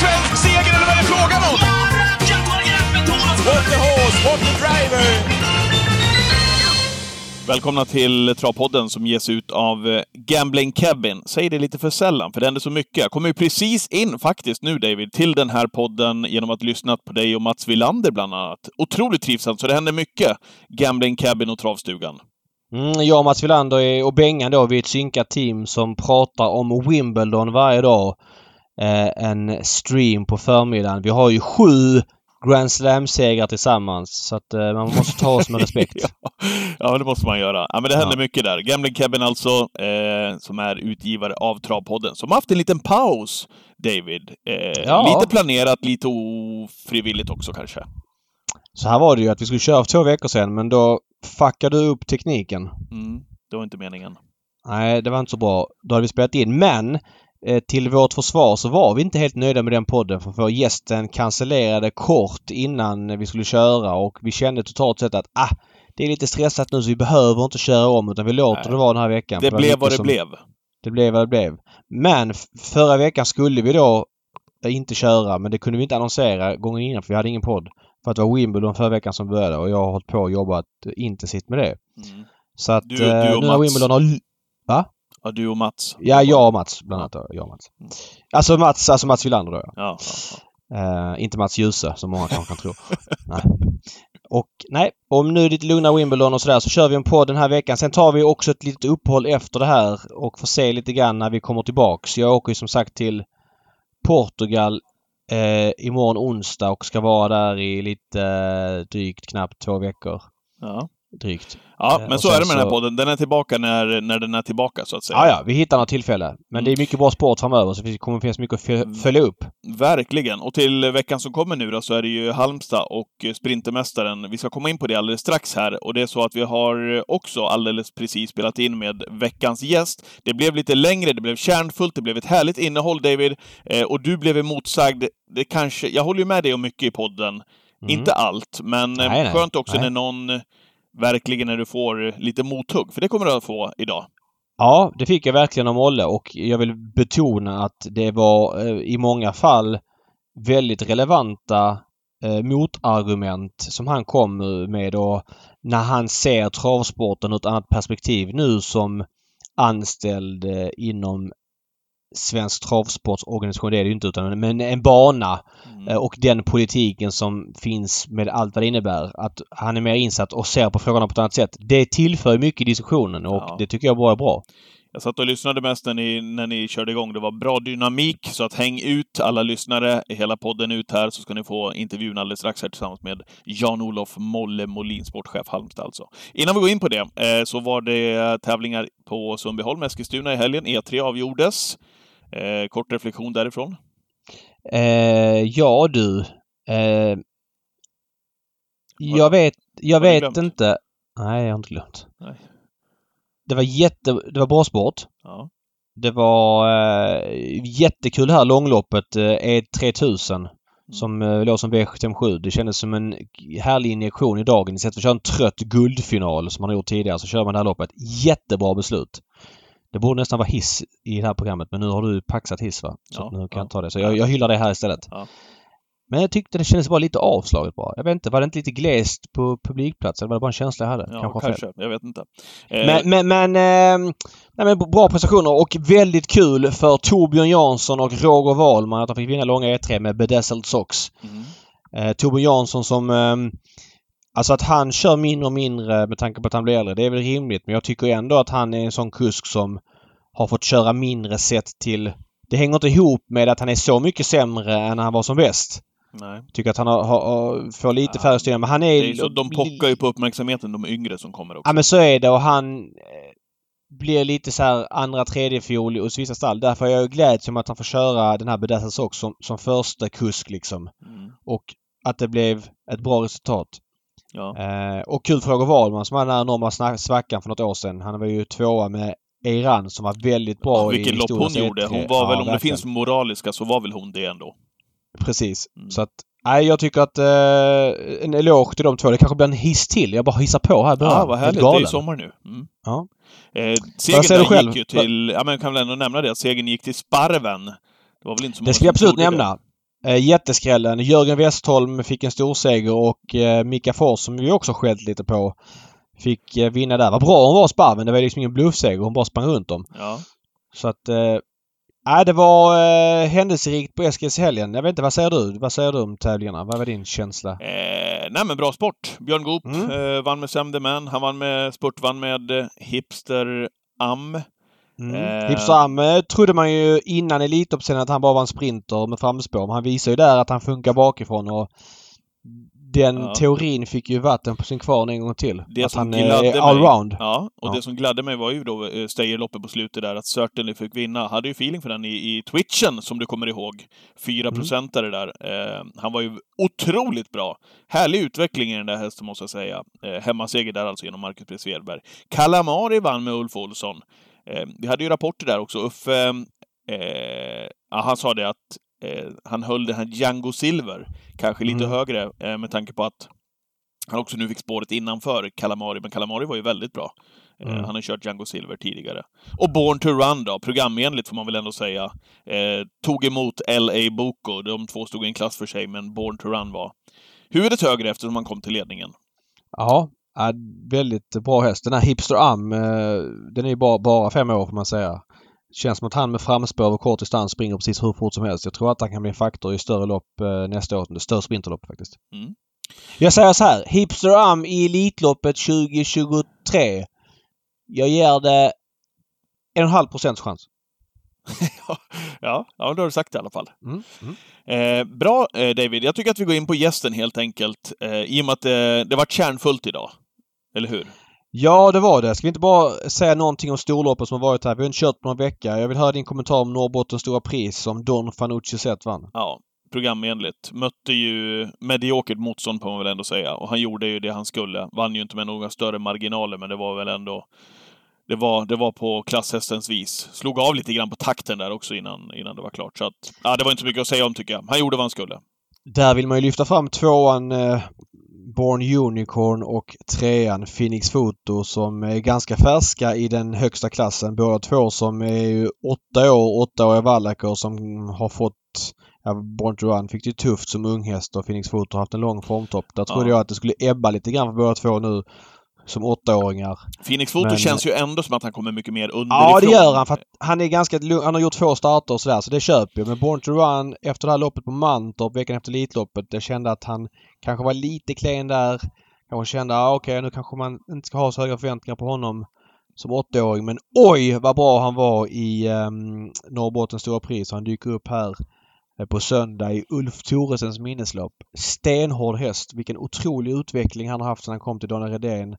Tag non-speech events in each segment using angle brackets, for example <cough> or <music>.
svensk seger eller vad är det frågan om? What the horse, what the driver! Välkomna till Travpodden som ges ut av eh, Gambling Kevin. Säg det lite för sällan, för det händer så mycket. Jag kommer ju precis in faktiskt nu, David, till den här podden genom att lyssna på dig och Mats Wilander bland annat. Otroligt trivsamt, så det händer mycket. Gambling Cabin och Travstugan. Mm, jag och Mats Wilander och Bengan då, vi är ett synkat team som pratar om Wimbledon varje dag. Eh, en stream på förmiddagen. Vi har ju sju Grand Slam-segrar tillsammans så att eh, man måste ta oss med <laughs> respekt. ja. ja, det måste man göra. Ja, men det händer Ja. mycket där. Gambling Cabin alltså, eh, som är utgivare av Travpodden, som har haft en liten paus, David. Eh, Ja. Lite planerat, lite ofrivilligt också kanske. Så här var det ju att vi skulle köra för två veckor sedan men då fuckade du upp tekniken. Mm, det var inte meningen. Nej, det var inte så bra. Då hade vi spelat in. Men till vårt försvar så var vi inte helt nöjda med den podden för vår gästen cancellerade kort innan vi skulle köra och vi kände totalt sett att ah, det är lite stressat nu så vi behöver inte köra om utan vi låter Nej. det vara den här veckan. Det För blev vad det som- blev. Det blev vad det blev. Men förra veckan skulle vi då eh, inte köra men det kunde vi inte annonsera gången innan för vi hade ingen podd. För att det var Wimbledon förra veckan som började och jag har hållit på och jobbat eh, intensivt med det. Mm. Så att Du- du eh, och nu när. Wimbledon har Ja, du och Mats. Ja, jag och Mats bland annat. då. Jag Mats. Mm. Alltså Mats, alltså Mats Wilander då ja. Ja, ja, Eh, inte Mats Djuse som många kanske kan tro. <laughs> nej. Och nej, om nu lite lugna Wimbledon och sådär så kör vi en podd den här veckan. Sen tar vi också ett litet uppehåll efter det här och får se lite grann när vi kommer tillbaks. Jag åker ju som sagt till Portugal eh, imorgon onsdag och ska vara där i lite eh, drygt knappt två veckor. ja. Drygt. Ja, Eh, men och så är det med den här så- podden. Den är tillbaka när, när den är tillbaka, så att säga. Ja, ja, vi hittar något tillfälle. Men det är mycket bra sport framöver så det kommer finnas mycket att fö- följa upp. Verkligen. Och till veckan som kommer nu då, så är det ju Halmstad och Sprintermästaren. Vi ska komma in på det alldeles strax här. Och det är så att vi har också alldeles precis spelat in med veckans gäst. Det blev lite längre, det blev kärnfullt, det blev ett härligt innehåll, David. Eh, och du blev emotsagd. Det kanske... Jag håller ju med dig om mycket i podden. Mm. Inte allt, men eh, Nej, nej. skönt också Nej. när någon verkligen när du får lite mothugg. För det kommer du att få idag. Ja, det fick jag verkligen av Molle och jag vill betona att det var eh, i många fall väldigt relevanta eh, motargument som han kom med och när han ser travsporten ur ett annat perspektiv nu som anställd eh, inom Svensk travsportsorganisation, det är det ju inte utan men en bana Mm. eh, och den politiken som finns med allt vad det innebär. Att han är mer insatt och ser på frågorna på ett annat sätt. Det tillför mycket i diskussionen och Ja. det tycker jag bara är bra. Jag satt och lyssnade mest när ni, när ni körde igång. Det var bra dynamik, så att häng ut alla lyssnare, hela podden ut här, så ska ni få intervjun alldeles strax här tillsammans med Jan-Olof Molle Molin, sportchef Halmstad alltså. Innan vi går in på det, eh, så var det tävlingar på Sundbyholm, Eskilstuna i helgen. E3 avgjordes. Eh, kort reflektion därifrån. Eh, ja du. Eh, jag vet, jag vet inte. Nej, jag har inte glömt. Nej. Det var jätte, det var bra sport. Ja. Det var eh, jättekul här långloppet, eh, E3000. Som eh, låg som V757. Det kändes som en härlig injektion i dagen. Istället för att köra en trött guldfinal som man har gjort tidigare så kör man det här loppet. Jättebra beslut. Det borde nästan vara hiss i det här programmet men nu har du paxat hiss va? Så Ja, nu kan ja. jag ta det. Så jag, jag hyllar det här istället. Men jag tyckte det kändes bara lite avslaget bara. Jag vet inte, var det inte lite glest på publikplats? Eller var det bara en känsla jag hade? Ja, Kanske kanske. Jag vet inte. Eh, Men, men, men, eh, nej, men bra prestationer och väldigt kul för Torbjörn Jansson och Roger Wahlman att de fick vinna långa E3 med Bedazzled Sox. mm. Eh, Torbjörn Jansson som... Eh, alltså att han kör mindre och mindre med tanke på att han blir äldre, det är väl rimligt. Men jag tycker ändå att han är en sån kusk som har fått köra mindre sett till... Det hänger inte ihop med att han är så mycket sämre än när han var som bäst. Nej. Tycker att han har, har, får lite Ja, färre styrning. Men han är... Är så, de pockar ju på uppmärksamheten, de yngre som kommer också. Ja men så är det och han eh, blir lite så här andra, tredje fiol hos vissa stall. Därför är jag gläds om att han får köra den här Bedazzles också som, som första kusk liksom. Mm. Och att det blev ett bra resultat. Ja. Eh, och kul Roger Wahlman som hade den här enorma svackan för något år sedan. Han var ju tvåa med Eiran som var väldigt bra Ja, vilket i lopp hon gjorde. E3. Hon var Ja, väl, om det verkligen. finns moraliska, så var väl hon det ändå. Precis. Mm. Så att, nej jag tycker att eh, en eloge till de två. Det kanske blir en hiss till. Jag bara hissar på här. Ja, vad härligt. Det är sommar nu. Mm. Ja. Eh, segern gick ju till... Ja, men jag kan väl ändå nämna det, segern gick till Sparven. Det var väl inte så många Det ska vi absolut nämna. Eh, jätteskrällen. Jörgen Westholm fick en storseger och eh, Mika Fors som vi också skällt lite på fick eh, vinna där. Vad bra hon var Sparven. Det var liksom ingen bluffseger. Hon bara sprang runt dem. Ja. Så att... Eh, Nej, det var eh, händelserikt på Eskilshelgen. Jag vet inte, vad säger du? Vad säger du om tävlingarna? Vad var din känsla? Eh, nej men bra sport. Björn Goop Mm. eh, vann med Sam the Man. Han vann med Spurt, vann med eh, Hipster Am. Mm. Eh. Hipsam eh, trodde man ju innan Elitloppsserien att han bara var en sprinter med framspår. Men han visar ju där att han funkar bakifrån och den Ja. teorin fick ju vatten på sin kvarn en gång till. Det att som han eh, är mig- allround. Ja, och Ja. det som gladde mig var ju då eh, Steijer-loppet på slutet där, att Certainly fick vinna. Hade ju feeling för den i, i twitchen, som du kommer ihåg. Fyra Mm. procentare där. Eh, han var ju otroligt bra. Härlig utveckling i den där hästen, måste jag säga. Eh, hemmaseger där alltså genom Marcus B. Svedberg. Kalamari vann med Ulf Olsson. Eh, vi hade ju rapporter där också. Uffe, eh, han sa det att eh, han höll den här Django Silver kanske lite Mm. högre med tanke på att han också nu fick spåret innanför Kalamari, men Kalamari var ju väldigt bra. Mm. Han har kört Django Silver tidigare. Och Born to Run då, programenligt får man väl ändå säga. Eh, tog emot L.A. Boko. De två stod i en klass för sig, men Born to Run var huvudet högre eftersom han kom till ledningen. Ja, ja, väldigt bra häst. Den här Hipster Am, eh, den är ju bara, bara fem år får man säga. Känns som att han med framspår och kort distans springer precis hur fort som helst. Jag tror att han kan bli en faktor i större lopp eh, nästa år. Större sprinterlopp faktiskt. Mm. Jag säger så här. Hipster Am i Elitloppet 2023. Jag ger det en och halv procents chans. <laughs> ja, ja, då har du sagt det i alla fall. Mm. Mm. Eh, bra eh, David, jag tycker att vi går in på gästen helt enkelt. Eh, I och med att eh, det var kärnfullt idag. Eller hur? Ja, det var det. Ska vi inte bara säga någonting om storloppet som har varit här? Vi har inte kört på någon vecka. Jag vill höra din kommentar om Norrbottens stora pris som Don Fanucci sett vann. Ja, programenligt. Mötte ju mediokert motstånd på man väl ändå säga. Och han gjorde ju det han skulle. Vann ju inte med några större marginaler, men det var väl ändå... Det var, det var på klasshästens vis. Slog av lite grann på takten där också innan, innan det var klart. Så att, ja, det var inte så mycket att säga om tycker jag. Han gjorde vad han skulle. Där vill man ju lyfta fram tvåan eh, Born Unicorn och trean Phoenix Photo som är ganska färska i den högsta klassen. Båda två som är ju åtta år, åtta år Wallacker som har fått Ja, Born to Run fick det tufft som unghäst och Phoenix Photo har haft en lång formtopp. Där trodde Ja. jag att det skulle ebba lite grann för båda två nu som åttaåringar. Phoenix Photo Men- känns ju ändå som att han kommer mycket mer underifrån. Ja, det gör han. För att han är ganska lugn. Han har gjort två starter och sådär, så det köper jag. Men Born to Run efter det här loppet på Mantorp veckan efter Elitloppet, jag kände att han kanske var lite klen där. Kanske kände, ah, okej nu kanske man inte ska ha så höga förväntningar på honom som åttaåring. Men oj vad bra han var i um, Norrbottens stora pris. Han dyker upp här Eh, på söndag i Ulf Thoresens minneslopp. Stenhård häst. Vilken otrolig utveckling han har haft sedan han kom till Daniel Redén.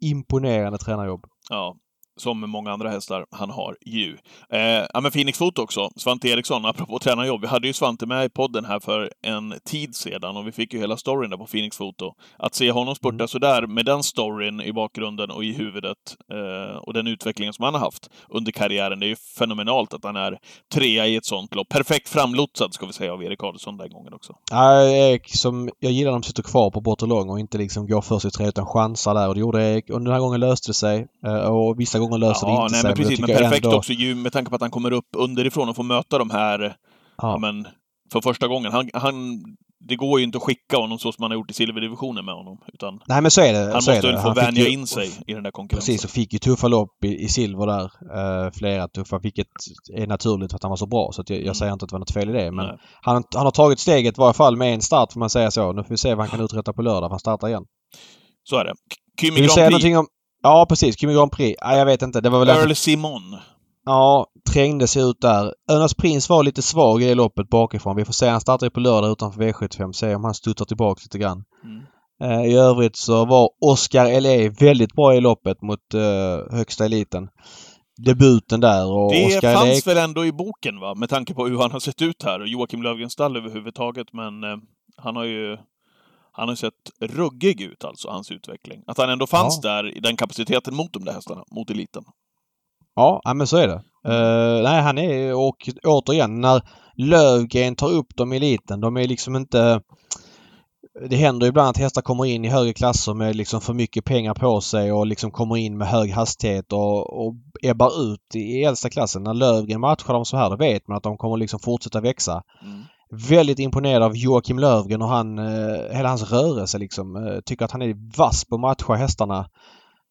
Imponerande tränarjobb. Ja, som med många andra hästar han har ju. Eh, ja, men Phoenix Foto också. Svante Eriksson, apropå tränarjobb. Vi hade ju Svante med i podden här för en tid sedan och vi fick ju hela storyn där på Phoenix Foto. Att se honom spurta Mm. sådär med den storyn i bakgrunden och i huvudet eh, och den utvecklingen som han har haft under karriären. Det är ju fenomenalt att han är trea i ett sånt lopp. Perfekt framlotsad, ska vi säga, av Erik Adelsson den gången också. Ja, Erik som, jag gillar när de sitter kvar på bortre lång och inte liksom går först i tre utan chansar där och det gjorde Erik. Och den här gången löste det sig. Eh, Och vissa gånger löser det Ja, inte nej, sig. men precis. jag Men perfekt ändå- också ju med tanke på att han kommer upp underifrån och får möta de här ja. Ja, men, för första gången. Han, han, det går ju inte att skicka honom så som man har gjort i silverdivisionen med honom. Utan nej men så är det. han måste det. väl få Han vänja ju- in sig i den där konkurrensen. Precis, och fick ju tuffa lopp i, i silver där. Eh, flera tuffa, vilket är naturligt för att han var så bra. Så att jag, Mm. jag säger inte att det var något fel i det. Men Nej. han, han har tagit steget i varje fall med en start får man säga så. Nu får vi se vad han kan uträtta på lördag för han startar igen. Så är det. K- Kymi Vill du säga Grand Prix. någonting om... Ja precis, Kimi Grand Prix. Ja, jag vet inte. Det var väl... Earl Simon. Ja, trängde sig ut där. Önas Prins var lite svag i det loppet bakifrån. Vi får se. Han startar ju på lördag utanför V75. Se om han studsar tillbaka lite grann. Mm. Eh, I övrigt så var Oscar L.A. väldigt bra i loppet mot eh, högsta eliten. Debuten där och Det Oscar fanns L.A. väl ändå i boken, va? Med tanke på hur han har sett ut här. Joakim Löfgrens stall överhuvudtaget, men eh, han har ju... Han har sett ruggig ut, alltså, hans utveckling. Att han ändå fanns där i den kapaciteten mot de där hästarna, mot eliten. Ja, ja, men så är det. Eh, nej, han är och återigen när Lövgren tar upp dem i eliten. De är liksom inte... Det händer ibland att hästar kommer in i högre klasser med liksom för mycket pengar på sig och liksom kommer in med hög hastighet och, och ebbar ut i äldsta klassen. När Lövgren matchar dem så här då vet man att de kommer liksom fortsätta växa. Mm. Väldigt imponerad av Joakim Lövgren och han, eh, hela hans rörelse liksom. Eh, tycker att han är vass på att matcha hästarna.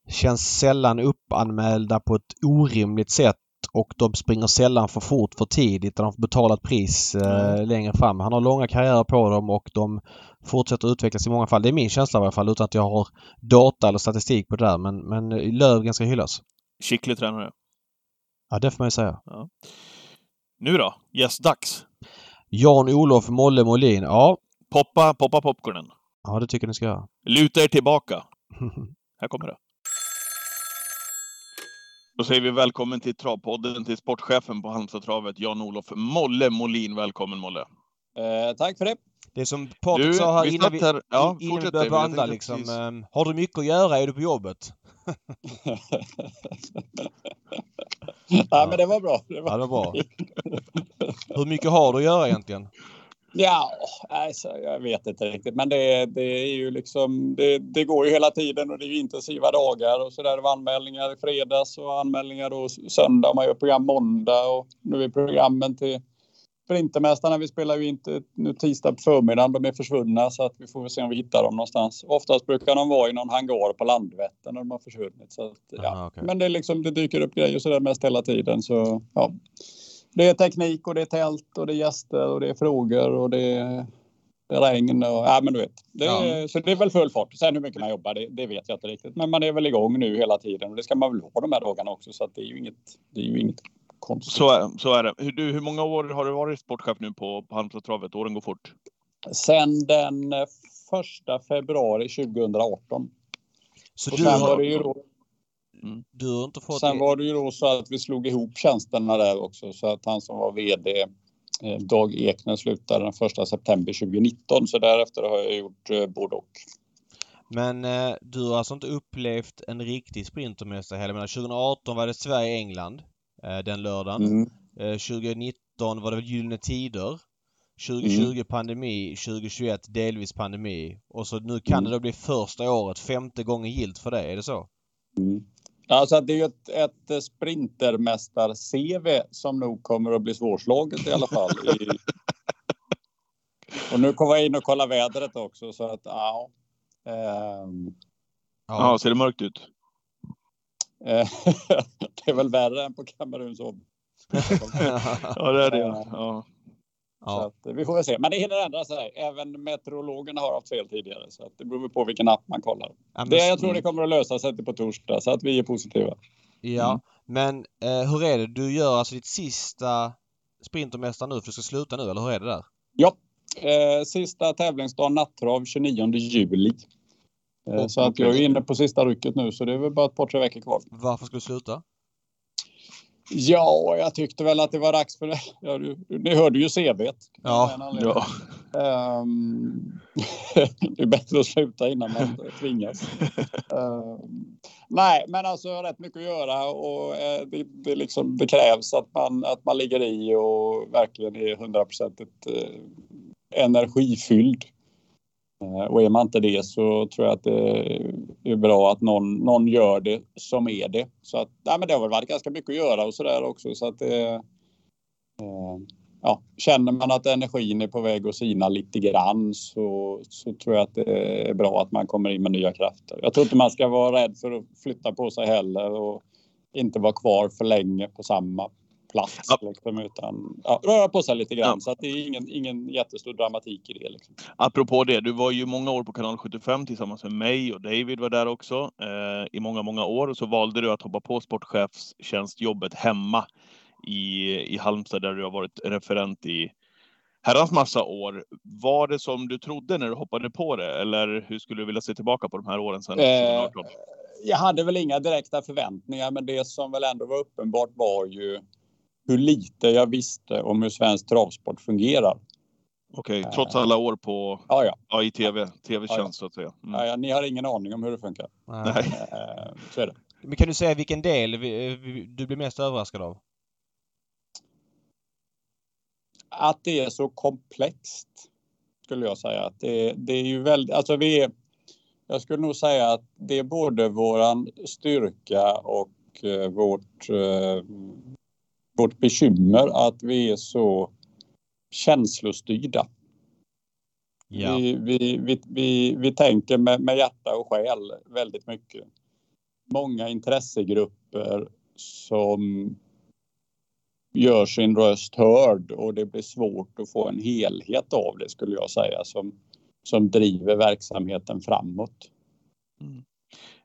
Känns sällan uppanmälda på ett orimligt sätt och de springer sällan för fort för tidigt. De får betala ett pris eh, mm. längre fram. Han har långa karriärer på dem och de fortsätter utvecklas i många fall. Det är min känsla i alla fall utan att jag har data eller statistik på det där. Men, men Lövgren ska hyllas. Skicklig tränare. Ja, det får man ju säga. Ja. Nu då? Gästdags? Jan-Olof Molle Molin. Ja. Poppa, poppa popcornen. Ja, det tycker ni ska göra. Luta er tillbaka. <laughs> Här kommer det. Då säger vi välkommen till Travpodden till sportchefen på Halmstadstravet, Jan-Olof Molle Molin. Välkommen Molle! Eh, tack för det! Det som Patrik sa här innan vi, här, ja, innan vi började banda liksom. Eh, har du mycket att göra? Är du på jobbet? <laughs> ja, men det var bra. Det var, ja, det var bra. Hur mycket har du att göra egentligen? Ja, alltså, jag vet inte riktigt. Men det, det är ju liksom, det, det, går ju hela tiden och det är ju intensiva dagar och så där. Det var anmälningar i fredags och anmälningar då söndag. Man gör program måndag och nu är programmen till Sprintermästarna, vi spelar ju inte nu tisdag på förmiddagen. De är försvunna så att vi får se om vi hittar dem någonstans. Oftast brukar de vara i någon hangar på Landvetter när de har försvunnit. Så att, ja. Aha, okay. Men det, är liksom, det dyker upp grejer sådär mest hela tiden. Så, ja. Det är teknik och det är tält och det är gäster och det är frågor och det är regn och ja men du vet. Det är, ja. Så det är väl full fart. Sen hur mycket man jobbar det, det, vet jag inte riktigt. Men man är väl igång nu hela tiden och det ska man väl ha de här dagarna också så att det är ju inget, det är ju inget konstigt. Så är, så är det. Hur, du, hur många år har du varit sportchef nu på, på Halmstadstravet? Åren går fort. Sen den första februari 2018. Så och du ju då, mm. Du har inte fått... Sen var det ju då så att vi slog ihop tjänsterna där också så att han som var VD eh, Dag Ekner slutade den första september 2019 så därefter har jag gjort eh, både och. Men eh, du har alltså inte upplevt en riktig sprintermästarhelg? 2018 var det Sverige-England eh, den lördagen. Mm. Eh, 2019 var det väl Gyllene Tider. 2020 mm. pandemi, 2021 delvis pandemi. Och så nu kan mm. det då bli första året, femte gången gilt för det. Är det så? Mm. Alltså det är ju ett, ett sprintermästar-CV som nog kommer att bli svårslaget i alla fall. I... <laughs> Och nu kommer jag in och kolla vädret också så att ja. Ähm... Ja, ser det mörkt ut? Eh, <laughs> det är väl värre än på Kameruns jobb. <laughs> ja, det är det. Ja. Ja. Att, vi får väl se. Men det hinner ändra sig. Även meteorologerna har haft fel tidigare. Så att det beror på vilken app man kollar. Ja, det, jag tror det kommer att lösa sig på torsdag. Så att vi är positiva. Ja, mm. men eh, hur är det? Du gör alltså ditt sista Sprintermästaren nu för du ska sluta nu, eller hur är det där? Ja, eh, sista tävlingsdagen nattrav 29 juli. Eh, så att jag är inne på sista rycket nu så det är väl bara ett par tre veckor kvar. Varför ska du sluta? Ja, jag tyckte väl att det var dags för det. <laughs> Ja, du, ni hörde ju CV. Ja. ja. Um, <laughs> det är bättre att sluta innan man <laughs> tvingas. Um, nej, men alltså jag har rätt mycket att göra och uh, det, det, liksom, det krävs att man, att man ligger i och verkligen är hundraprocentigt uh, energifylld. Eh, och är man inte det så tror jag att det är bra att någon, någon gör det som är det. Så att, nej, men det har väl varit ganska mycket att göra och så där också. Så att eh, eh, ja, känner man att energin är på väg att sina lite grann så, så tror jag att det är bra att man kommer in med nya krafter. Jag tror inte man ska vara rädd för att flytta på sig heller och inte vara kvar för länge på samma plats. Ja. Liksom, utan ja, röra på sig lite grann. Ja. Så att det är ingen, ingen jättestor dramatik i det. Liksom. Apropå det, du var ju många år på kanal 75 tillsammans med mig och David var där också eh, i många, många år. Och så valde du att hoppa på sportchefstjänstjobbet hemma i, i Halmstad där du har varit referent i herrans massa år. Var det som du trodde när du hoppade på det? Eller hur skulle du vilja se tillbaka på de här åren sedan 2018? Eh, jag hade väl inga direkta förväntningar, men det som väl ändå var uppenbart var ju hur lite jag visste om hur svensk travsport fungerar. Okej, okay, trots alla år på, ja, ja. ja i tv, tv-tjänst ja, så att säga. Mm. Ja, ni har ingen aning om hur det funkar. Nej. Eh, så är det. Men kan du säga vilken del du blir mest överraskad av? Att det är så komplext skulle jag säga. Att det, det är ju väldigt, alltså vi är, jag skulle nog säga att det är både våran styrka och eh, vårt, eh, vårt bekymmer att vi är så känslostyrda. Ja. Vi, vi, vi, vi, vi tänker med, med hjärta och själ väldigt mycket. Många intressegrupper som gör sin röst hörd och det blir svårt att få en helhet av det skulle jag säga som, som driver verksamheten framåt. Mm.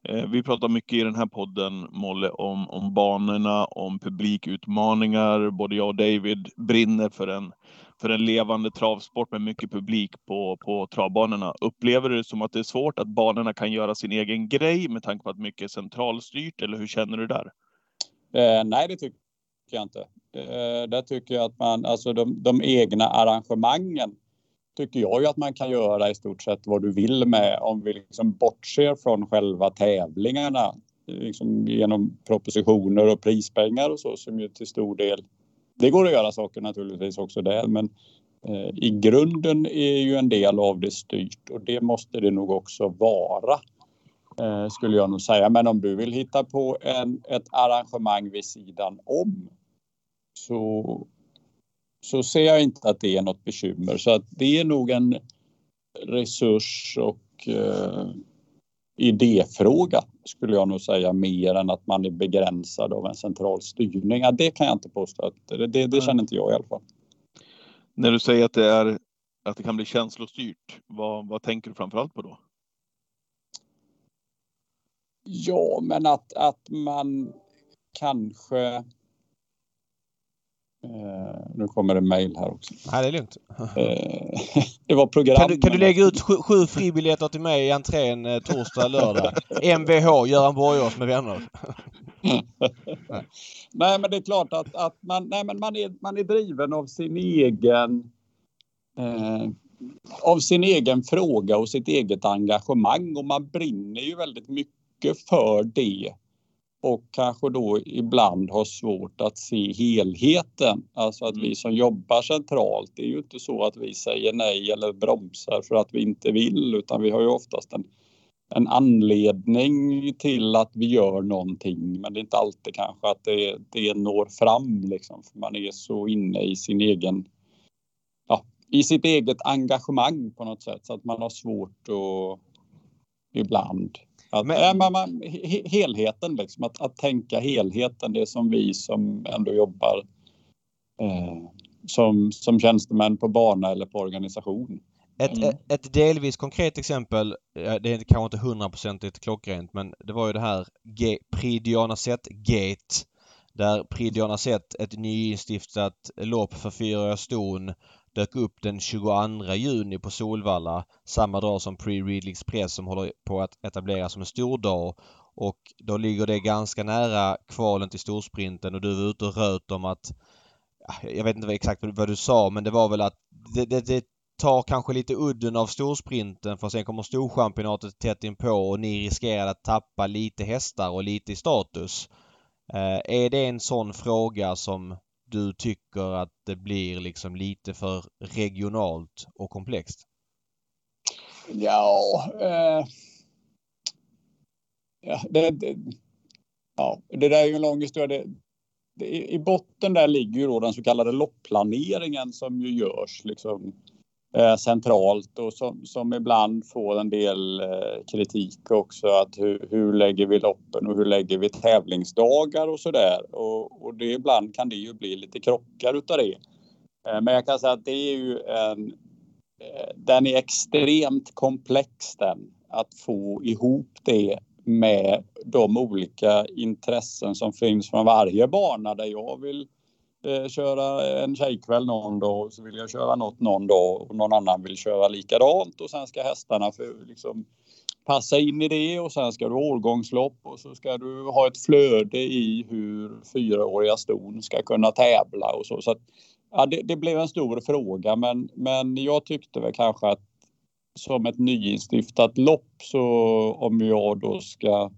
Eh, vi pratar mycket i den här podden, Molle, om, om banorna, om publikutmaningar. Både jag och David brinner för en, för en levande travsport med mycket publik på, på travbanorna. Upplever du det som att det är svårt att banorna kan göra sin egen grej med tanke på att mycket är centralstyrt, eller hur känner du där? Eh, nej, det tycker jag inte. Eh, där tycker jag att man, alltså de, de egna arrangemangen tycker jag ju att man kan göra i stort sett vad du vill med om vi liksom bortser från själva tävlingarna. Liksom genom propositioner och prispengar och så som ju till stor del, det går att göra saker naturligtvis också där men eh, i grunden är ju en del av det styrt och det måste det nog också vara. Eh, skulle jag nog säga. Men om du vill hitta på en, ett arrangemang vid sidan om så så ser jag inte att det är något bekymmer. Så att det är nog en resurs och eh, idéfråga skulle jag nog säga mer än att man är begränsad av en central styrning. Ja, det kan jag inte påstå. Att, det, det, det känner inte jag i alla fall. När du säger att det, är, att det kan bli känslostyrt, vad, vad tänker du framförallt på då? Ja, men att, att man kanske Uh, nu kommer det mejl här också. Nej, det är lugnt. Uh, <laughs> det var program. Kan du, kan du lägga ut sju, sju fribiljetter till mig i entrén eh, torsdag, lördag? <laughs> Mvh, Göran Borgås med vänner. <laughs> nej, men det är klart att, att man, nej, men man, är, man är driven av sin egen eh, av sin egen fråga och sitt eget engagemang och man brinner ju väldigt mycket för det och kanske då ibland har svårt att se helheten. Alltså att vi mm. som jobbar centralt, det är ju inte så att vi säger nej eller bromsar för att vi inte vill utan vi har ju oftast en, en anledning till att vi gör någonting men det är inte alltid kanske att det, det når fram liksom för man är så inne i sin egen ja, i sitt eget engagemang på något sätt så att man har svårt att ibland att, men, man, man, helheten, liksom, att, att tänka helheten, det som vi som ändå jobbar eh, som, som tjänstemän på bana eller på organisation. Ett, mm. ett, delvis konkret exempel, det är kanske inte hundraprocentigt klockrent, men det var ju det här G, Prix Gate där Prix Dianacet, ett nyinstiftat lopp för fyraåriga ston, dök upp den 22 juni på Solvalla samma dag som Pre-Readly Express som håller på att etableras som en stor dag. Och då ligger det ganska nära kvalen till storsprinten och du var ute och röt om att jag vet inte exakt vad du sa men det var väl att det, det, det tar kanske lite udden av storsprinten för sen kommer storchampionatet tätt inpå och ni riskerar att tappa lite hästar och lite i status. Eh, är det en sån fråga som du tycker att det blir liksom lite för regionalt och komplext? Ja, eh, ja, det, det, ja, det där är ju en lång historia. Det, det, I botten där ligger ju då den så kallade loppplaneringen som ju görs liksom eh, centralt och som, som ibland får en del eh, kritik också. Att hur, hur lägger vi loppen och hur lägger vi tävlingsdagar och så där. Och, och det, ibland kan det ju bli lite krockar utav det. Eh, men jag kan säga att det är ju en... Eh, den är extremt komplex den. Att få ihop det med de olika intressen som finns från varje bana där jag vill eh, köra en tjejkväll någon dag och så vill jag köra något någon dag och någon annan vill köra likadant och sen ska hästarna för, liksom, passa in i det och sen ska du ha årgångslopp och så ska du ha ett flöde i hur fyraåriga ston ska kunna tävla och så. så att, ja, det, det, blev en stor fråga men, men jag tyckte väl kanske att som ett nyinstiftat lopp så om jag då ska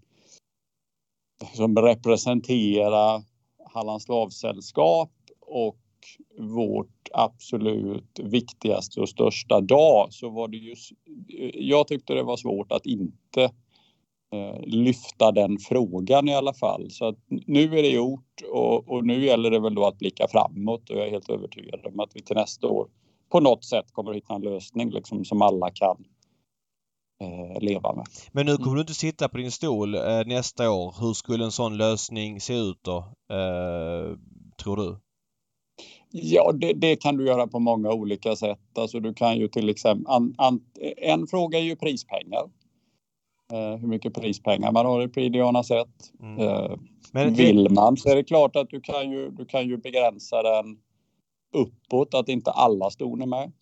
som representera Hallands lavsällskap och vårt absolut viktigaste och största dag så var det just... Jag tyckte det var svårt att inte eh, lyfta den frågan i alla fall. Så att nu är det gjort och, och, nu gäller det väl då att blicka framåt och jag är helt övertygad om att vi till nästa år på något sätt kommer att hitta en lösning liksom, som alla kan leva med. Men nu kommer du inte sitta på din stol eh, nästa år. Hur skulle en sån lösning se ut då? Eh, tror du? Ja, det, det, kan du göra på många olika sätt. Alltså du kan ju till exempel... An, an, en fråga är ju prispengar. Eh, hur mycket prispengar man har i Pridiana sett. Mm. Eh, Men vill man så är det klart att du kan ju, du kan ju begränsa den uppåt, att inte alla ston är med.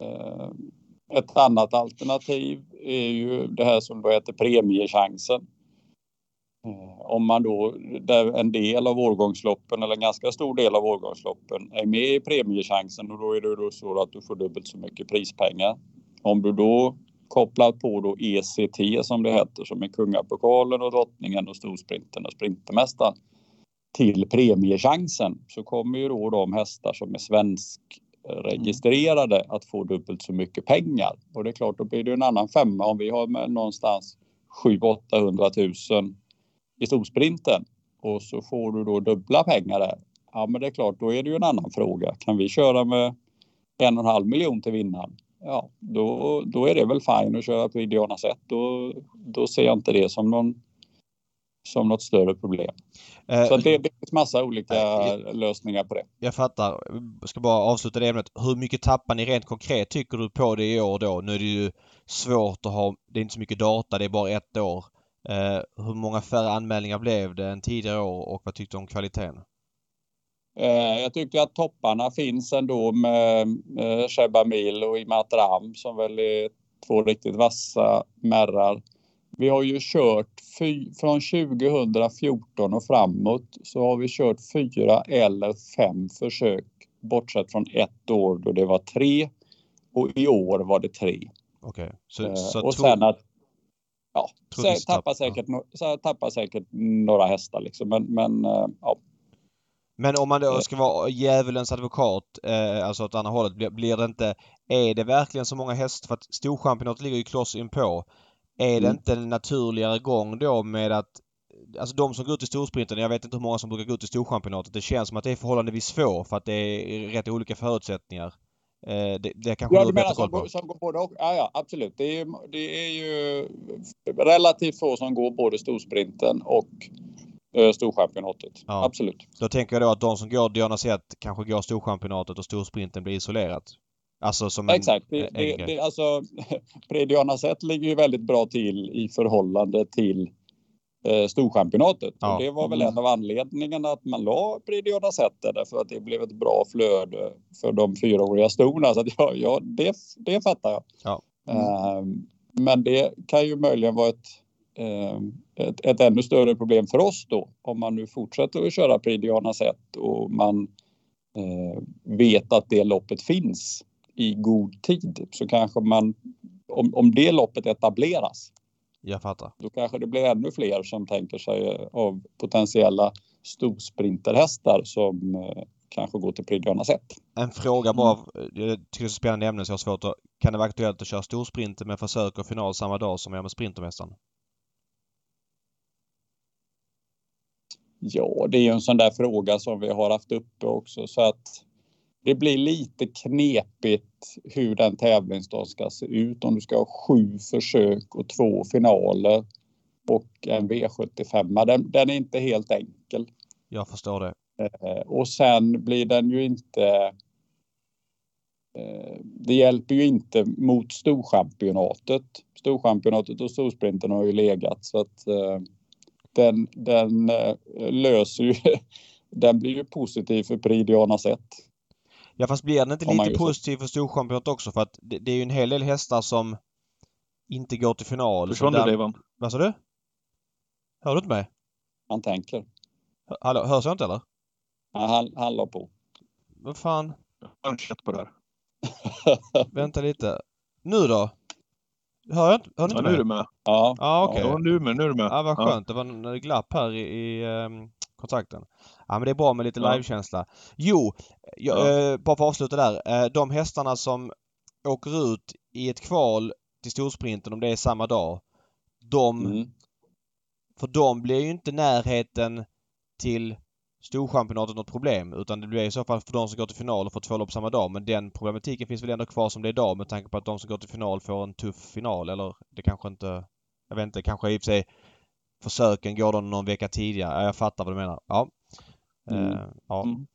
Eh, ett annat alternativ är ju det här som då heter premiechansen. Eh, om man då, där en del av årgångsloppen eller en ganska stor del av årgångsloppen är med i premiechansen och då är det då så att du får dubbelt så mycket prispengar. Om du då kopplar på då ECT som det heter som är kungapokalen och drottningen och storsprinten och sprintermästaren till premiechansen så kommer ju då de hästar som är svensk registrerade att få dubbelt så mycket pengar. Och det är klart, då blir det en annan femma om vi har med någonstans 700 000 i storsprinten och så får du då dubbla pengar där. Ja, men det är klart, då är det ju en annan fråga. Kan vi köra med en och en halv miljon till vinnaren? Ja, då, då är det väl fine att köra på ideala sätt. Då, då ser jag inte det som någon som något större problem. Eh, så det, det finns massa olika jag, lösningar på det. Jag fattar. Jag ska bara avsluta det ämnet. Hur mycket tappar ni rent konkret tycker du på det i år då? Nu är det ju svårt att ha, det är inte så mycket data, det är bara ett år. Eh, hur många färre anmälningar blev det än tidigare år och vad tyckte du om kvaliteten? Eh, jag tycker att topparna finns ändå med eh, Shebamil och Imatram som väl är två riktigt vassa märrar. Vi har ju kört från 2014 och framåt så har vi kört fyra eller fem försök bortsett från ett år då det var tre och i år var det tre. Okej. Okay. Så, så och sen att ja, tappar säkert, ja. tappar säkert några hästar liksom. Men, men eh, ja. Men om man då ska vara djävulens advokat, eh, alltså åt andra hållet, blir, blir, det inte... Är det verkligen så många hästar? För att Storchampionatet ligger ju kloss inpå. Är det mm. inte en naturligare gång då med att Alltså de som går ut i storsprinten, jag vet inte hur många som brukar gå ut i storchampionatet. Det känns som att det är förhållandevis få för att det är rätt olika förutsättningar. Eh, det, det kanske ja, du menar som, går, som går både och? Ja, ja absolut. Det är, det är ju relativt få som går både storsprinten och eh, Storchampionatet. Ja. Absolut. Då tänker jag då att de som går Diana Zet kanske går Storchampionatet och Storsprinten blir isolerat. Alltså som en, Exakt. Det, det, det, alltså, <laughs> Prediana Zet ligger ju väldigt bra till i förhållande till eh, Storchampionatet. Ja. Och det var väl en av anledningarna att man la Prediona Zet därför att det blev ett bra flöde för de fyraåriga storna. Så ja, ja, det, det fattar jag. Ja. Mm. Uh, men det kan ju möjligen vara ett, uh, ett, ett, ännu större problem för oss då om man nu fortsätter att köra Prediana Zet och man uh, vet att det loppet finns i god tid så kanske man om, om det loppet etableras jag fattar. Då kanske det blir ännu fler som tänker sig eh, av potentiella storsprinterhästar som eh, kanske går till Prix sätt. En fråga bara. Jag tycker det är spännande ämne så jag har svårt att... Kan det vara aktuellt att köra storsprinter med försök och final samma dag som jag med Sprintermästaren? Ja, det är ju en sån där fråga som vi har haft uppe också så att det blir lite knepigt hur den tävlingsdagen ska se ut. Om du ska ha sju försök och två finaler och en V75. Den, den är inte helt enkel. Jag förstår det. Eh, och sen blir den ju inte... Eh, det hjälper ju inte mot Storchampionatet. Storchampionatet och Storsprinten har ju legat så att eh, den, den löser ju... <laughs> Den blir ju positiv för Prix Diana sett. Ja fast blir den inte lite positiv för Storchampionat också? För att det, det, är ju en hel del hästar som inte går till final. Försvann du Devan? Vad sa du? Hör du inte mig? Han tänker. Hallå, hörs jag inte eller? Ja, han, han la på. Vad fan? Jag har på det här. <laughs> Vänta lite. Nu då? Hör, jag, hör ni inte ja, mig? nu är du med. Ja. Ja, okej. Okay. Ja, nu, nu är du med. Ja, vad skönt. Ja. Det var en glapp här i, i um, kontakten. Ja men det är bra med lite ja. livekänsla. Jo, jag, ja. eh, bara för att avsluta där. Eh, de hästarna som åker ut i ett kval till storsprinten om det är samma dag. De mm. För dem blir ju inte närheten till Storchampionatet något problem utan det blir i så fall för de som går till final och får två lopp samma dag. Men den problematiken finns väl ändå kvar som det är idag med tanke på att de som går till final får en tuff final eller det kanske inte... Jag vet inte, kanske i och för sig försöken går de någon vecka tidigare. Jag fattar vad du menar. Ja. Mm. Uh, ja. Mm.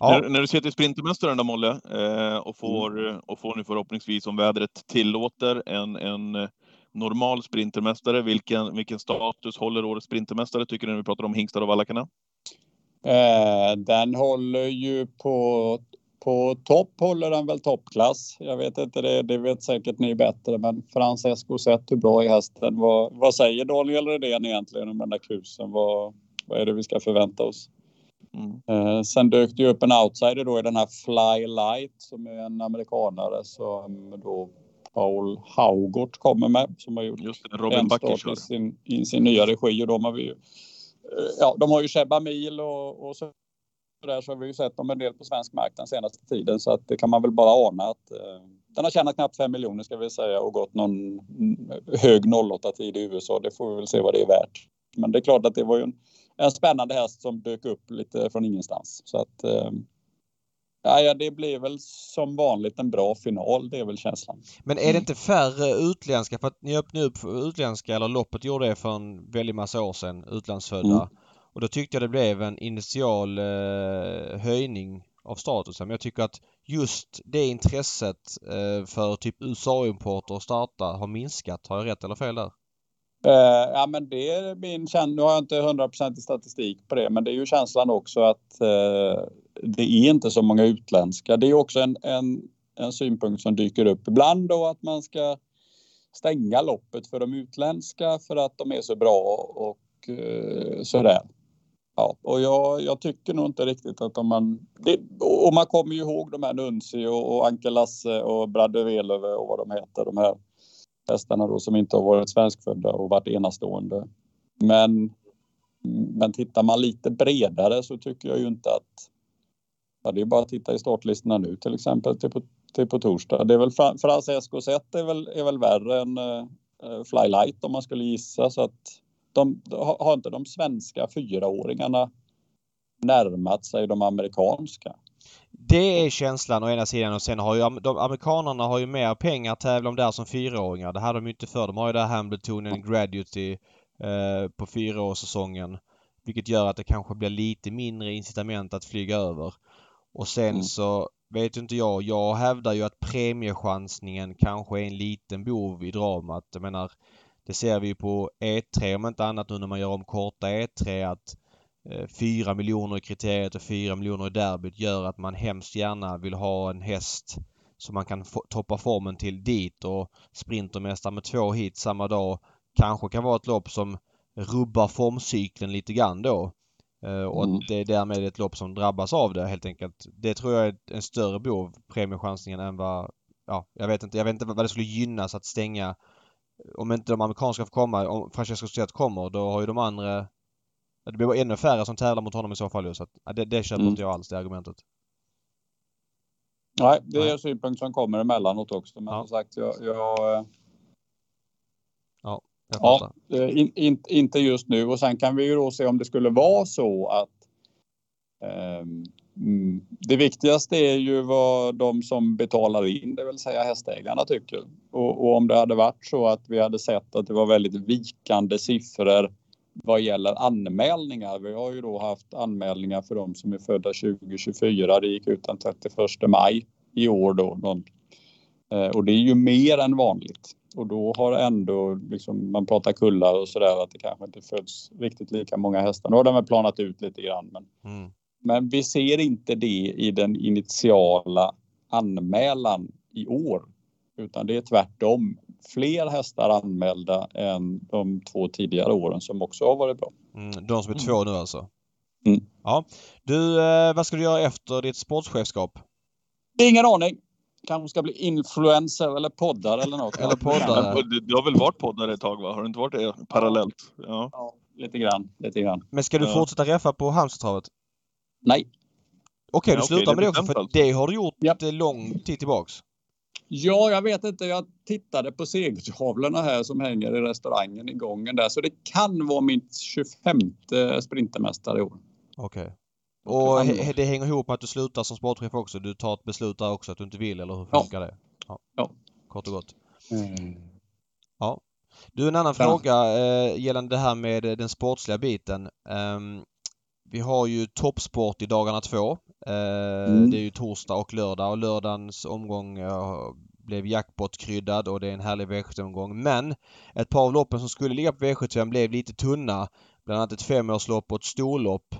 Ja. När, när, du ser till Sprintermästaren då Molle eh, och, får, mm. och får nu förhoppningsvis om vädret tillåter en, en normal Sprintermästare, vilken, vilken status håller årets Sprintermästare tycker du när vi pratar om hingstar och vallakarna? Eh, den håller ju på, på topp håller den väl toppklass. Jag vet inte det, det vet säkert ni bättre, men Francesco sett hur bra är hästen. Vad, vad säger Daniel Redén egentligen om den där kusen? Vad, vad är det vi ska förvänta oss? Mm. Eh, sen dök det upp en outsider då i den här Fly Light som är en amerikanare som då Paul Haugort kommer med som har gjort Just det, Robin en i sin, i sin nya regi och de har vi ju ja, de har ju Shebba Mil och, och så där så har vi ju sett dem en del på svensk marknad senaste tiden så att det kan man väl bara ana att eh, den har tjänat knappt 5 miljoner ska vi säga och gått någon hög 08 tid i USA. Det får vi väl se vad det är värt. Men det är klart att det var ju en, en spännande häst som dök upp lite från ingenstans så att eh, Ja, det blir väl som vanligt en bra final. Det är väl känslan. Men är det inte färre utländska? För att ni öppnade upp utländska, eller loppet gjorde det för en väldigt massa år sedan, utlandsfödda. Mm. Och då tyckte jag det blev en initial eh, höjning av statusen. Men jag tycker att just det intresset eh, för typ USA-importer att starta har minskat. Har jag rätt eller fel där? Uh, ja, men det är min känsla. Nu har jag inte 100% statistik på det, men det är ju känslan också att uh, det är inte så många utländska. Det är också en, en, en synpunkt som dyker upp ibland då att man ska stänga loppet för de utländska för att de är så bra och uh, sådär. Ja, och jag, jag, tycker nog inte riktigt att om man... Det, och man kommer ju ihåg de här Nunsi och, och Anke Lasse och Bradde Velöve och vad de heter, de här hästarna då som inte har varit svenskfödda och varit enastående. Men, men tittar man lite bredare så tycker jag ju inte att... Ja, det är bara att titta i startlistorna nu till exempel till på, till på torsdag. Det är väl Francesco Zet är väl, är väl värre än eh, eh, uh, Flylight om man skulle gissa så att de, har inte de svenska fyraåringarna närmat sig de amerikanska? Det är känslan å ena sidan och sen har ju de amerikanerna har ju mer pengar att tävla om där som fyraåringar. Det hade de ju inte förr. De har ju där Hambletonian Graduate eh, på fyraårssäsongen. Vilket gör att det kanske blir lite mindre incitament att flyga över. Och sen mm. så vet inte jag. Jag hävdar ju att premiechansningen kanske är en liten bov i dramat. Jag menar, det ser vi på E3 om inte annat nu när man gör om korta E3 att 4 eh, miljoner i kriteriet och 4 miljoner i derbyt gör att man hemskt gärna vill ha en häst som man kan toppa formen till dit och Sprintermästaren med två hit samma dag kanske kan vara ett lopp som rubbar formcykeln lite grann då. Uh, och mm. det är därmed ett lopp som drabbas av det helt enkelt. Det tror jag är en större bov, premiechansningen, än vad... Ja, jag vet inte. Jag vet inte vad det skulle gynnas att stänga. Om inte de amerikanska får komma, om Francesco Zet kommer, då har ju de andra det blir bara ännu färre som tävlar mot honom i så fall ju. Så att, det, det köper mm. inte jag alls, det argumentet. Nej, det är en synpunkt som kommer emellanåt också. Men ja. som sagt, jag... jag eh, ja, jag ja eh, in, in, inte just nu. Och sen kan vi ju då se om det skulle vara så att um, det viktigaste är ju vad de som betalar in, det vill säga hästägarna, tycker. Och, och, om det hade varit så att vi hade sett att det var väldigt vikande siffror vad gäller anmälningar. Vi har ju då haft anmälningar för de som är födda 2024. Det gick ut den 31 maj i år då. Eh, och det är ju mer än vanligt. Och då har ändå, liksom, man pratar kullar och sådär, att det kanske inte föds riktigt lika många hästar. Nu har de väl planat ut lite grann. Men, mm. men vi ser inte det i den initiala anmälan i år. Utan det är tvärtom fler hästar anmälda än de två tidigare åren som också har varit bra. Mm, de som är mm. två nu alltså? Mm. Ja. Du, eh, vad ska du göra efter ditt sportchefskap? Ingen aning. Kanske ska bli influencer eller poddar eller något. eller poddare. Du har väl varit poddare ett tag va? Har du inte varit det parallellt? Ja, ja lite grann. Lite grann. Men ska du ja. fortsätta reffa på Halmstadstravet? Nej. Okej, okay, du ja, slutar okay, med det också för det har du gjort ja. lång tid tillbaks. Ja, jag vet inte. Jag tittade på segertavlorna här som hänger i restaurangen i gången där. Så det kan vara mitt 25 sprintermästare i år. Okej. Okay. Och det hänger ihop med att du slutar som sportchef också? Du tar ett beslut där också att du inte vill eller hur funkar ja. det? Ja. ja. Kort och gott. Mm. Ja. Du, en annan ja. fråga eh, gällande det här med den sportsliga biten. Um, vi har ju toppsport i dagarna två. Eh, mm. Det är ju torsdag och lördag och lördagens omgång eh, blev jackpot-kryddad och det är en härlig V75-omgång. Men ett par av loppen som skulle ligga på V75 blev lite tunna. Bland annat ett femårslopp och ett storlopp.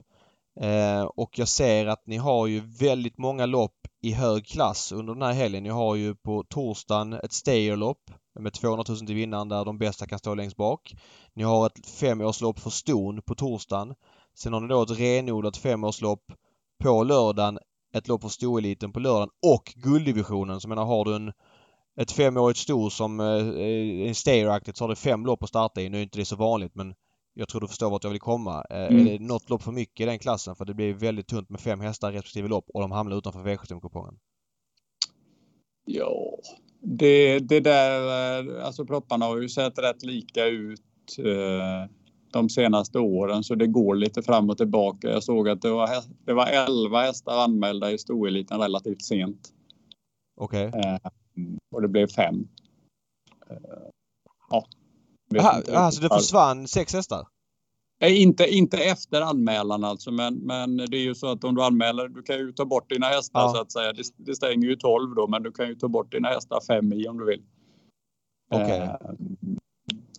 Eh, och jag ser att ni har ju väldigt många lopp i hög klass under den här helgen. Ni har ju på torsdagen ett Stayerlopp med 200 000 till vinnaren där de bästa kan stå längst bak. Ni har ett femårslopp för ston på torsdagen. Sen har ni då ett renodlat femårslopp på lördagen, ett lopp för stoeliten på lördagen och gulddivisionen. Så menar har du en, ett femårigt sto som eh, en stayer så har du fem lopp att starta i. Nu är inte det så vanligt men jag tror du förstår vart jag vill komma. Eh, mm. Är det något lopp för mycket i den klassen? För det blir väldigt tunt med fem hästar respektive lopp och de hamnar utanför V75-kupongen. Ja, det, det där, eh, alltså propparna har ju sett rätt lika ut. Eh de senaste åren så det går lite fram och tillbaka. Jag såg att det var, det var 11 hästar anmälda i stoeliten relativt sent. Okej. Okay. Eh, och det blev fem. Eh, ja. Aha, alltså det försvann sex hästar? Eh, inte, inte efter anmälan alltså, men, men det är ju så att om du anmäler, du kan ju ta bort dina hästar ja. så att säga. Det, det, stänger ju 12 då, men du kan ju ta bort dina hästar fem i om du vill. Okay. Eh,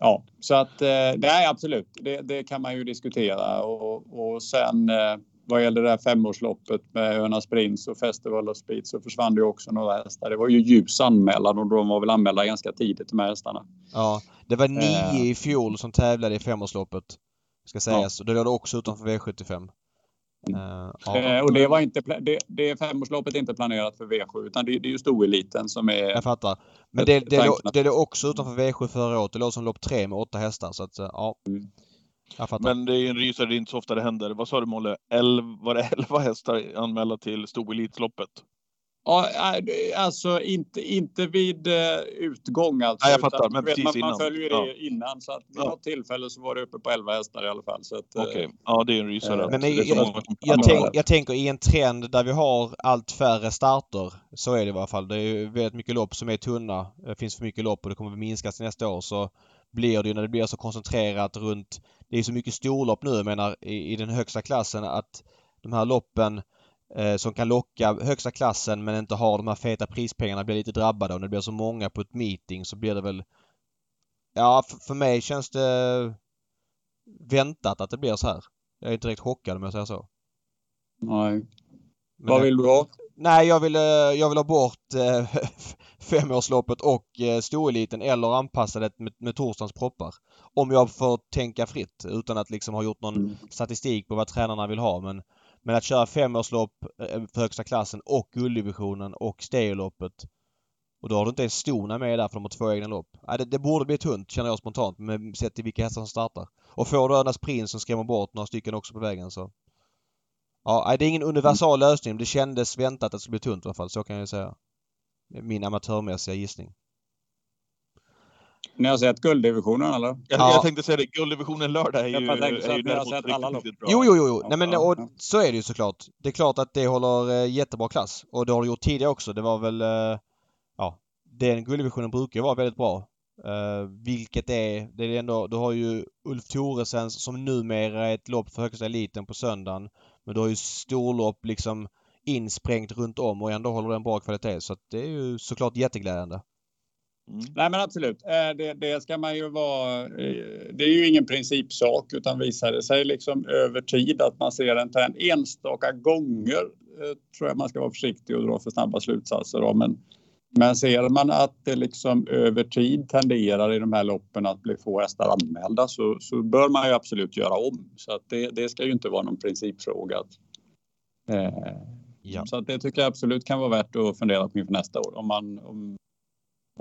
ja, så att eh, nej, absolut. Det, det, kan man ju diskutera och, och sen eh, vad gäller det här femårsloppet med Önas Prins och Festival of Speed så försvann det också några hästar. Det var ju ljus anmälan och de var väl anmälda ganska tidigt de här hästarna. Ja, det var nio eh. i fjol som tävlade i femårsloppet. Ska sägas. Ja. Och det låg också utanför V75. Uh, ja. och det var inte det, det femårsloppet är inte planerat för V7 utan det, det är ju stoeliten som är... Jag fattar. Men det, det, låg, det låg också utanför V7 förra året. Det låg som lopp 3 med åtta hästar så att ja. Mm. Jag fattar. Men det är ju en rysare, det är inte så ofta det händer. Vad sa du Molle? Elv, var det 11 hästar anmälda till stoelitsloppet? Ja, alltså inte, inte vid uh, utgång alltså. Nej, jag fattar, men vet, precis man, innan. Man följer det ja. innan så att vid ja. något tillfälle så var det uppe på 11 hästar i alla fall. Eh, Okej, okay. ja det är en rysare. Men, men jag, jag, jag, tänk, jag, tänker i en trend där vi har allt färre starter. Så är det i alla fall. Det är väldigt mycket lopp som är tunna. Det finns för mycket lopp och det kommer att minskas nästa år. Så blir det ju när det blir så koncentrerat runt... Det är så mycket storlopp nu, jag menar i, i den högsta klassen att de här loppen eh, som kan locka högsta klassen men inte har de här feta prispengarna blir lite drabbade och när det blir så många på ett meeting så blir det väl... Ja, för mig känns det väntat att det blir så här. Jag är inte direkt chockad om jag säger så. Nej. Men Vad vill du ha? Nej, jag vill, eh, jag vill ha bort eh, <laughs> femårsloppet och eh, stoeliten eller anpassa det med, med torsdagens proppar. Om jag får tänka fritt utan att liksom ha gjort någon mm. statistik på vad tränarna vill ha. Men men att köra femårslopp eh, eh, för högsta klassen och gulddivisionen och steloppet och då har du inte ens stona med där för de har två egna lopp. Nej, det, det borde bli tunt känner jag spontant med sett till vilka hästar som startar. Och får du Önas Prins som skrämmer bort några stycken också på vägen så... Ja, det är ingen universal lösning. Det kändes väntat att det skulle bli tunt i alla fall. Så kan jag säga. Min amatörmässiga gissning. Ni har sett gulddivisionen eller? Jag, ja. jag tänkte säga det, gulddivisionen lördag är ju... Jag tänkte att ni har sett alla lopp. Jo, jo, jo. Nej, men, och, så är det ju såklart. Det är klart att det håller eh, jättebra klass. Och det har det gjort tidigare också. Det var väl... Eh, ja, den gulddivisionen brukar ju vara väldigt bra. Uh, vilket är, det är ändå, du har ju Ulf Thoresens som numera är ett lopp för högsta eliten på söndagen. Men du har ju storlopp liksom insprängt runt om och ändå håller den bra kvalitet. Så att det är ju såklart jätteglädjande. Mm. Nej men absolut, eh, det, det, ska man ju vara. Eh, det är ju ingen principsak utan visar det sig liksom över tid att man ser en trend enstaka gånger eh, tror jag man ska vara försiktig och dra för snabba slutsatser av. Men, men ser man att det liksom över tid tenderar i de här loppen att bli få hästar anmälda så, så bör man ju absolut göra om. Så att det, det ska ju inte vara någon principfråga. Eh, ja. Så att det tycker jag absolut kan vara värt att fundera på inför nästa år. Om man, om,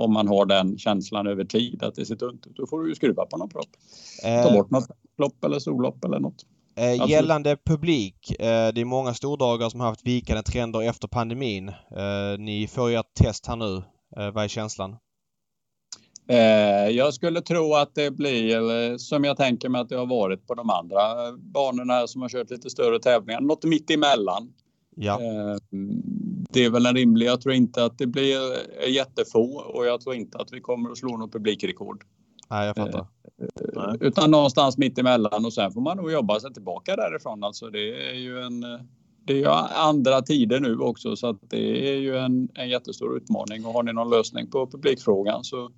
om man har den känslan över tid att det ser tunt ut. Då får du ju skruva på någon propp. Ta eh. bort något lopp eller sollopp eller något. Eh, gällande publik. Eh, det är många stordagar som har haft vikande trender efter pandemin. Eh, ni får ju ert test här nu Eh, vad är känslan? Eh, jag skulle tro att det blir som jag tänker mig att det har varit på de andra banorna som har kört lite större tävlingar. Något mitt emellan. Ja. Eh, det är väl en rimlig. Jag tror inte att det blir jättefå och jag tror inte att vi kommer att slå något publikrekord. Nej, jag fattar. Eh, utan någonstans mitt emellan och sen får man nog jobba sig tillbaka därifrån. Alltså det är ju en det är ju andra tider nu också så att det är ju en, en jättestor utmaning och har ni någon lösning på publikfrågan så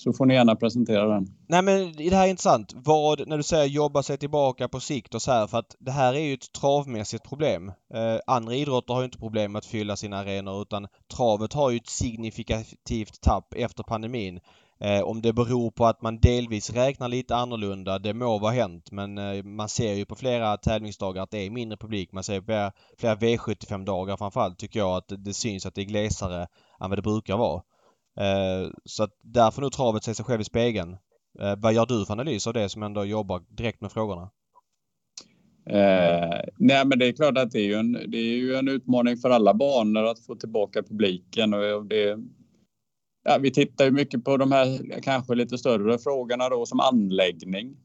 så får ni gärna presentera den. Nej men det här är intressant. Vad, när du säger jobba sig tillbaka på sikt och så här för att det här är ju ett travmässigt problem. Eh, andra idrotter har ju inte problem med att fylla sina arenor utan travet har ju ett signifikativt tapp efter pandemin. Eh, om det beror på att man delvis räknar lite annorlunda, det må vara hänt men eh, man ser ju på flera tävlingsdagar att det är mindre publik. Man ser på flera V75-dagar framförallt tycker jag att det syns att det är glesare än vad det brukar vara. Eh, så att där får nog travet se sig själv i spegeln. Eh, vad gör du för analys av det som ändå jobbar direkt med frågorna? Eh, nej, men det är klart att det är, ju en, det är ju en utmaning för alla banor att få tillbaka publiken. Och det, ja, vi tittar ju mycket på de här kanske lite större frågorna då som anläggning.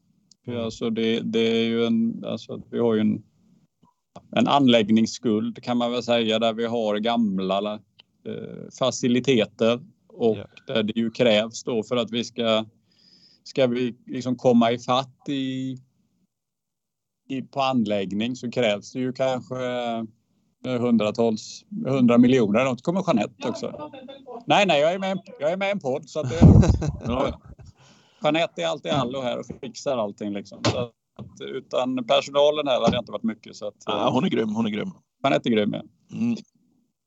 Mm. Alltså det, det är ju en, alltså vi har ju en, en anläggningsskuld kan man väl säga där vi har gamla eh, faciliteter och ja. där det ju krävs då för att vi ska ska vi liksom komma ifatt i, i på anläggning så krävs det ju kanske hundratals, hundra miljoner. Något kommer Jeanette också. Nej, nej, jag är med, jag är med i en podd så att det, <laughs> ja. Jeanette är alltid allo här och fixar allting liksom. Så att, utan personalen här hade det inte varit mycket. Så att, ja, hon är grym, hon är grym. Jeanette är grym, ja. Mm.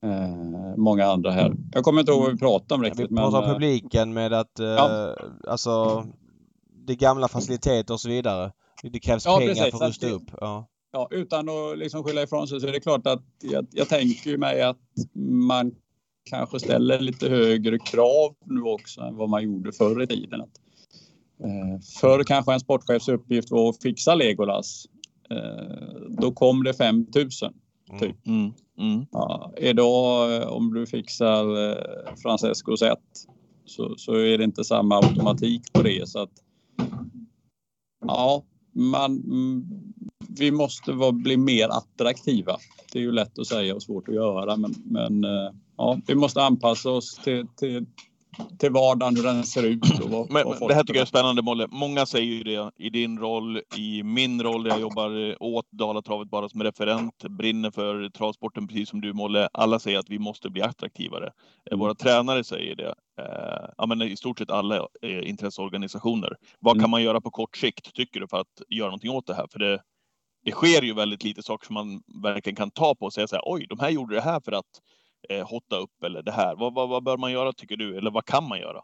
Eh, många andra här. Jag kommer inte ihåg vad vi pratade om riktigt. Vi pratade om eh, publiken med att, eh, ja. alltså, det gamla faciliteter och så vidare. Det krävs ja, pengar precis, för att rusta det, upp. Ja. ja. utan att liksom skylla ifrån sig så är det klart att jag, jag tänker mig att man kanske ställer lite högre krav nu också än vad man gjorde förr i tiden. Att, eh, förr kanske en sportchefs uppgift var att fixa Legolas. Eh, då kom det 5000 typ. Mm. Mm. Mm. Ja, idag eh, om du fixar Francesco Francescos 1 så, så är det inte samma automatik på det. Så att, ja, man, mm, vi måste vara, bli mer attraktiva. Det är ju lätt att säga och svårt att göra men, men eh, ja, vi måste anpassa oss till, till till vardagen, hur den ser ut. Och vad, men, vad det här tycker jag är spännande Molle. Många säger ju det i din roll, i min roll. Jag jobbar åt Dalatravet bara som referent, brinner för travsporten precis som du Molle. Alla säger att vi måste bli attraktivare. Mm. Våra tränare säger det. Eh, ja, men I stort sett alla eh, intresseorganisationer. Vad mm. kan man göra på kort sikt, tycker du, för att göra någonting åt det här? För det, det sker ju väldigt lite saker som man verkligen kan ta på och säga så här, oj, de här gjorde det här för att eh, hotta upp eller det här? Vad, vad, vad bör man göra tycker du? Eller vad kan man göra?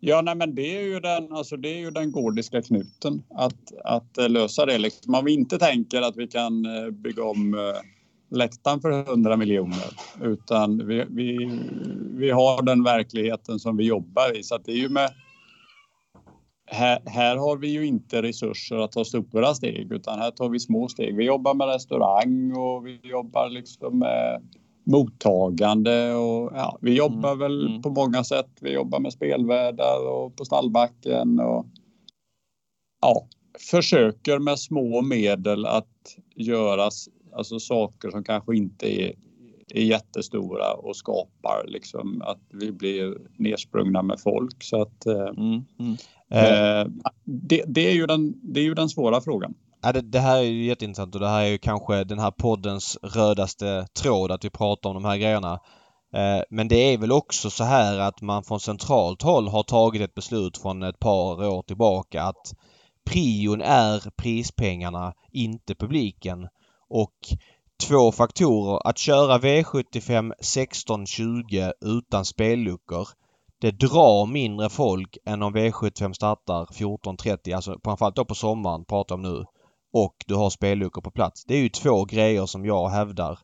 Ja, nej, men det är ju den, alltså det är ju den gordiska knuten att, att eh, lösa det. Liksom. Om vi inte tänker att vi kan eh, bygga om lättan läktaren för 100 miljoner utan vi, vi, vi har den verkligheten som vi jobbar i. Så det är ju med här, här, har vi ju inte resurser att ta stora steg utan här tar vi små steg. Vi jobbar med restaurang och vi jobbar liksom med mottagande och ja, vi jobbar mm. väl mm. på många sätt. Vi jobbar med spelvärdar och på stallbacken och ja, försöker med små medel att göra alltså saker som kanske inte är, är jättestora och skapar liksom att vi blir nersprungna med folk. Så att, eh, mm. Mm. Det, det, är ju den, det är ju den svåra frågan. Ja, det, det, här är ju jätteintressant och det här är ju kanske den här poddens rödaste tråd att vi pratar om de här grejerna. Eh, men det är väl också så här att man från centralt håll har tagit ett beslut från ett par år tillbaka att prion är prispengarna, inte publiken. Och två faktorer. Att köra V75 16-20 utan spelluckor det drar mindre folk än om V75 startar 14.30, alltså framförallt då på sommaren pratar om nu. Och du har spelluckor på plats. Det är ju två grejer som jag hävdar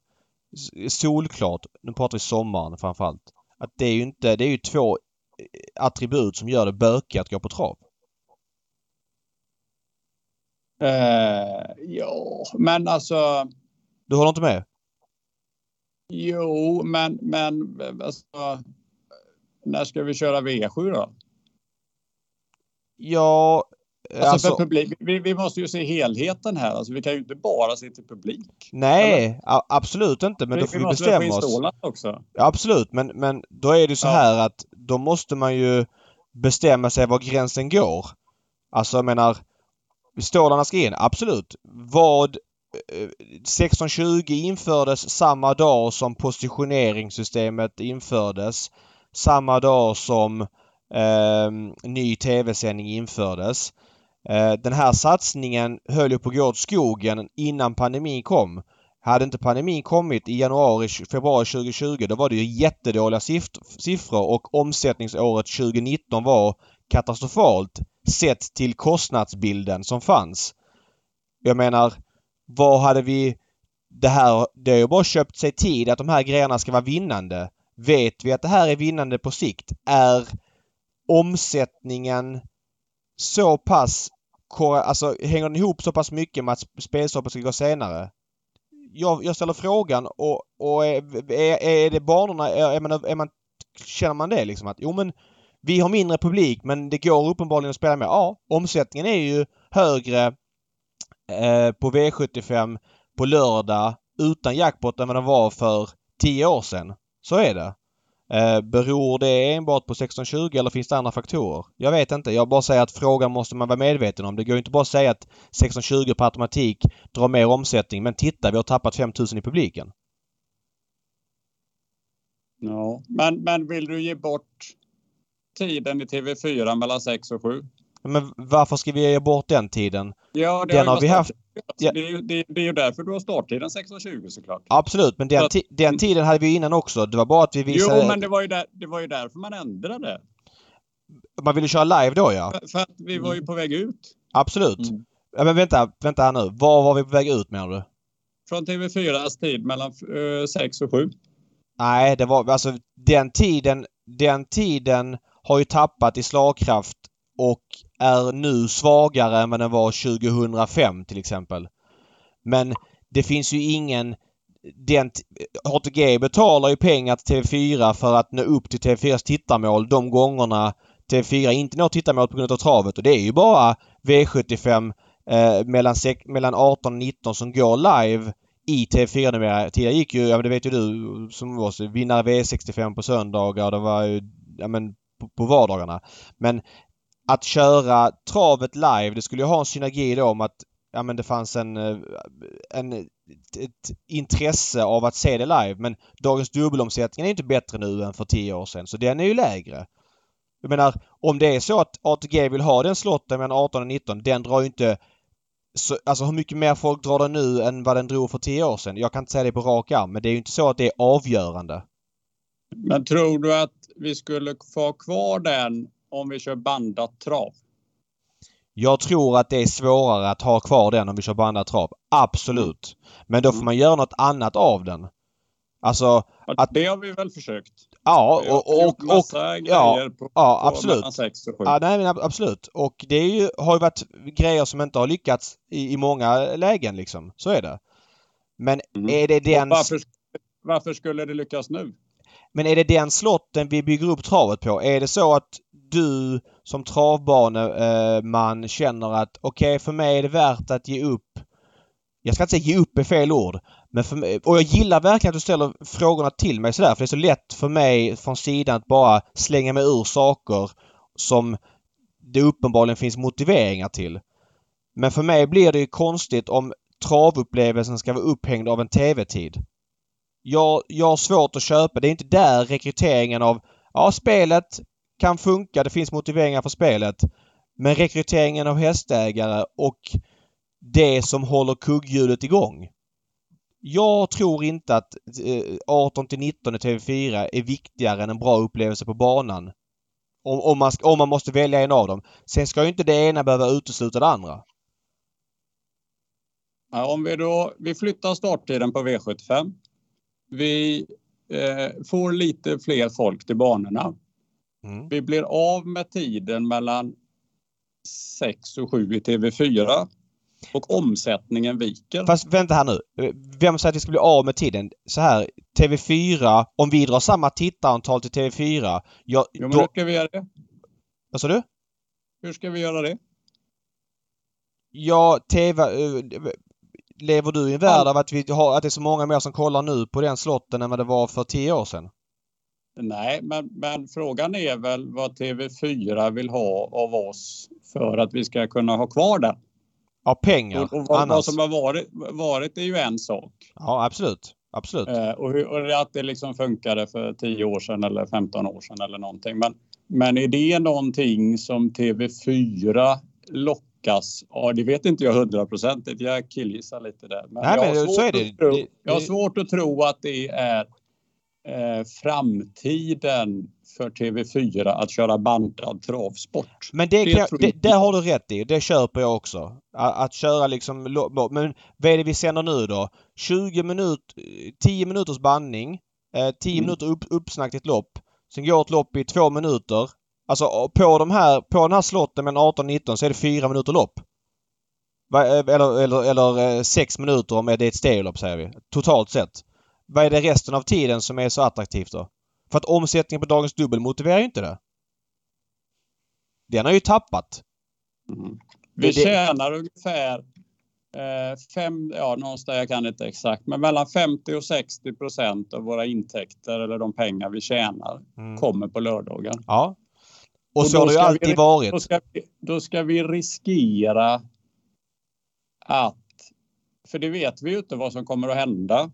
solklart, nu pratar vi sommaren framförallt, att det är ju inte, det är ju två eh, attribut som gör det bökigt att gå på trav. Uh, ja, men alltså. Du håller inte med? Jo, men, men alltså, när ska vi köra V7 då? Ja, Alltså, alltså publik, vi, vi, måste ju se helheten här. Alltså, vi kan ju inte bara se till publik. Nej, absolut inte. Men vi, då får vi, vi bestämma oss. Också. Ja, absolut, men, men då är det så ja. här att då måste man ju bestämma sig var gränsen går. Alltså jag menar, stålarna ska in, absolut. Vad 1620 eh, infördes samma dag som positioneringssystemet infördes. Samma dag som eh, ny tv-sändning infördes. Eh, den här satsningen höll ju på att gå åt skogen innan pandemin kom. Hade inte pandemin kommit i januari, februari 2020 då var det ju jättedåliga siffror och omsättningsåret 2019 var katastrofalt sett till kostnadsbilden som fanns. Jag menar, vad hade vi... Det här, det har ju bara köpt sig tid att de här grejerna ska vara vinnande. Vet vi att det här är vinnande på sikt? Är omsättningen så pass... Alltså hänger den ihop så pass mycket med att spelstoppet ska gå senare? Jag, jag ställer frågan och, och är, är, är det banorna... Är man, är man, känner man det liksom att jo men vi har mindre publik men det går uppenbarligen att spela med. Ja, omsättningen är ju högre eh, på V75 på lördag utan jackpot än vad den var för 10 år sedan. Så är det. Eh, beror det enbart på 1620 eller finns det andra faktorer? Jag vet inte. Jag bara säger att frågan måste man vara medveten om. Det går inte bara att säga att 1620 på automatik drar mer omsättning. Men titta, vi har tappat 5000 i publiken. Ja, men, men vill du ge bort tiden i TV4 mellan 6 och 7? Men varför ska vi ge bort den tiden? Ja, det den har, har vi haft. Ja. Det, är ju, det, det är ju därför du har starttiden 16.20 såklart. Absolut, men den, den tiden hade vi innan också. Det var bara att vi visade... Jo, men det var ju, där, det var ju därför man ändrade. Man ville köra live då ja. För, för att vi var ju på väg ut. Absolut. Mm. Ja, men vänta, vänta här nu. Var var vi på väg ut menar du? Från TV4s tid mellan 6 och 7. Nej, det var alltså den tiden, den tiden har ju tappat i slagkraft och är nu svagare än vad den var 2005 till exempel. Men det finns ju ingen... Den, HTG betalar ju pengar till TV4 för att nå upp till TV4s tittarmål de gångerna TV4 inte når tittarmål på grund av travet och det är ju bara V75 eh, mellan, mellan 18 och 19 som går live i TV4 numera. Tidigare gick ju, ja men det vet ju du som var vinnare V65 på söndagar. Det var ju, ja men på, på vardagarna. Men att köra travet live, det skulle ju ha en synergi då om att ja, men det fanns en, eh, en, ett intresse av att se det live. Men dagens dubbelomsättning är inte bättre nu än för tio år sedan. Så den är ju lägre. Jag menar, om det är så att ATG vill ha den slotten mellan 18 och 19, den drar ju inte... Så, alltså hur mycket mer folk drar den nu än vad den drog för tio år sedan? Jag kan inte säga det på rak arm, men det är ju inte så att det är avgörande. Men tror du att vi skulle få kvar den om vi kör bandat trav? Jag tror att det är svårare att ha kvar den om vi kör bandat trav. Absolut. Men då får man göra något annat av den. Alltså... Att, det har vi väl försökt. Ja, och... och, och, och ja, på, ja, absolut. Ja, nej, absolut. Och det är ju, har ju varit grejer som inte har lyckats i, i många lägen liksom. Så är det. Men mm. är det den... Varför, varför skulle det lyckas nu? Men är det den slotten vi bygger upp travet på? Är det så att du som travbaneman känner att okej, okay, för mig är det värt att ge upp. Jag ska inte säga ge upp är fel ord. Men för mig, och jag gillar verkligen att du ställer frågorna till mig sådär. För det är så lätt för mig från sidan att bara slänga mig ur saker som det uppenbarligen finns motiveringar till. Men för mig blir det ju konstigt om travupplevelsen ska vara upphängd av en TV-tid. Jag, jag har svårt att köpa. Det är inte där rekryteringen av Ja, spelet kan funka. Det finns motiveringar för spelet. Men rekryteringen av hästägare och det som håller kugghjulet igång. Jag tror inte att eh, 18 till 19 i TV4 är viktigare än en bra upplevelse på banan. Om, om, man, om man måste välja en av dem. Sen ska ju inte det ena behöva utesluta det andra. Ja, om vi då vi flyttar starttiden på V75. Vi eh, får lite fler folk till banorna. Mm. Vi blir av med tiden mellan 6 och 7 i TV4. Och omsättningen viker. Fast vänta här nu. Vem säger att vi ska bli av med tiden? Så här, TV4, om vi drar samma tittarantal till TV4. Ja, jo, men då... hur ska vi göra det? Vad sa du? Hur ska vi göra det? Ja, TV... Lever du i en värld av att, vi har, att det är så många mer som kollar nu på den slotten än vad det var för tio år sedan? Nej, men, men frågan är väl vad TV4 vill ha av oss för att vi ska kunna ha kvar den. Ja, pengar. Och, och vad, vad, som har varit, varit är ju en sak. Ja, absolut. Absolut. Eh, och, hur, och att det liksom funkade för 10 år sedan eller 15 år sedan eller någonting. Men, men är det någonting som TV4 lockas Ja, det vet inte jag hundraprocentigt. Jag killgissar lite där. Men, Nej, men så är det. Tro, jag har svårt att tro att det är eh, framtiden för TV4 att köra bandad travsport. Men det, det, det, det har du rätt i. Det köper jag också. Att, att köra liksom... Men vad är det vi sänder nu då? 20 minuter... 10 minuters bandning. Eh, 10 mm. minuter upp, uppsnack ett lopp. Sen går ett lopp i två minuter. Alltså på de här, på den här slotten med 18-19 så är det fyra minuter lopp. Eh, eller, eller, eller 6 eh, minuter om det är ett stereolopp säger vi. Totalt sett. Vad är det resten av tiden som är så attraktivt då? För att omsättningen på dagens dubbel motiverar ju inte det. Den har ju tappat. Mm. Vi det, tjänar ungefär eh, fem, ja någonstans, jag kan inte exakt, men mellan 50 och 60 procent av våra intäkter eller de pengar vi tjänar mm. kommer på lördagar. Ja. Och, och så har det ju alltid vi, varit. Då ska, vi, då ska vi riskera att, för det vet vi ju inte vad som kommer att hända.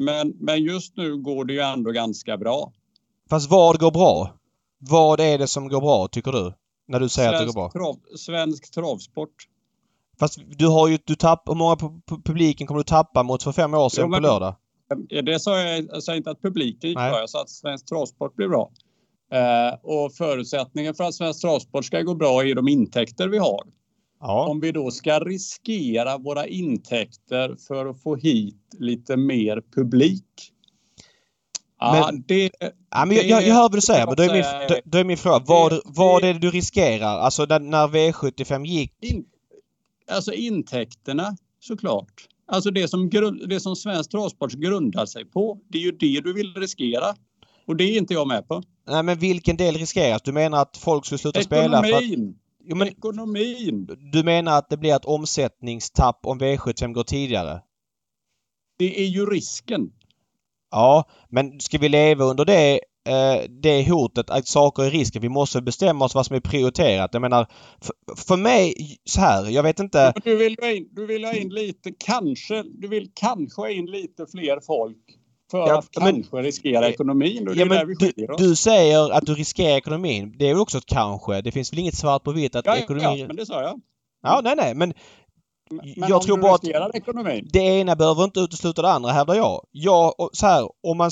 Men, men just nu går det ju ändå ganska bra. Fast vad går bra? Vad är det som går bra tycker du? När du säger svensk att det går bra? Trav, svensk travsport. Fast du har ju, du tapp, hur många publiken kommer du tappa mot för fem år sedan jo, men, på lördag? Det sa jag, jag sa inte att publiken gick bra, jag sa att svensk travsport blir bra. Eh, och förutsättningen för att svensk travsport ska gå bra är de intäkter vi har. Ja. Om vi då ska riskera våra intäkter för att få hit lite mer publik. Ja, men, det, ja, men jag, jag, jag hör vad du säger, men då är min, då, är min fråga. Vad, vad är det du riskerar? Alltså när, när V75 gick? In, alltså intäkterna såklart. Alltså det som, det som svensk travsport grundar sig på. Det är ju det du vill riskera. Och det är inte jag med på. Nej men vilken del riskeras? Du menar att folk skulle sluta Ekonomin. spela för att... Jo, men, Ekonomin. Du menar att det blir ett omsättningstapp om V75 går tidigare? Det är ju risken. Ja, men ska vi leva under det, eh, det hotet att saker är risken? Vi måste bestämma oss vad som är prioriterat. Jag menar, för, för mig så här, jag vet inte... Du vill, ha in, du vill ha in lite, kanske, du vill kanske ha in lite fler folk för ja, att kanske men, riskera ekonomin. Och ja, vi du, du, säger att du riskerar ekonomin. Det är väl också ett kanske. Det finns väl inget svart på vitt att ja, ekonomin... Ja, men det sa jag. Ja, nej, nej, men... Men jag tror bara att ekonomin? det ena behöver inte utesluta det andra, hävdar jag. Jag, så här, om man...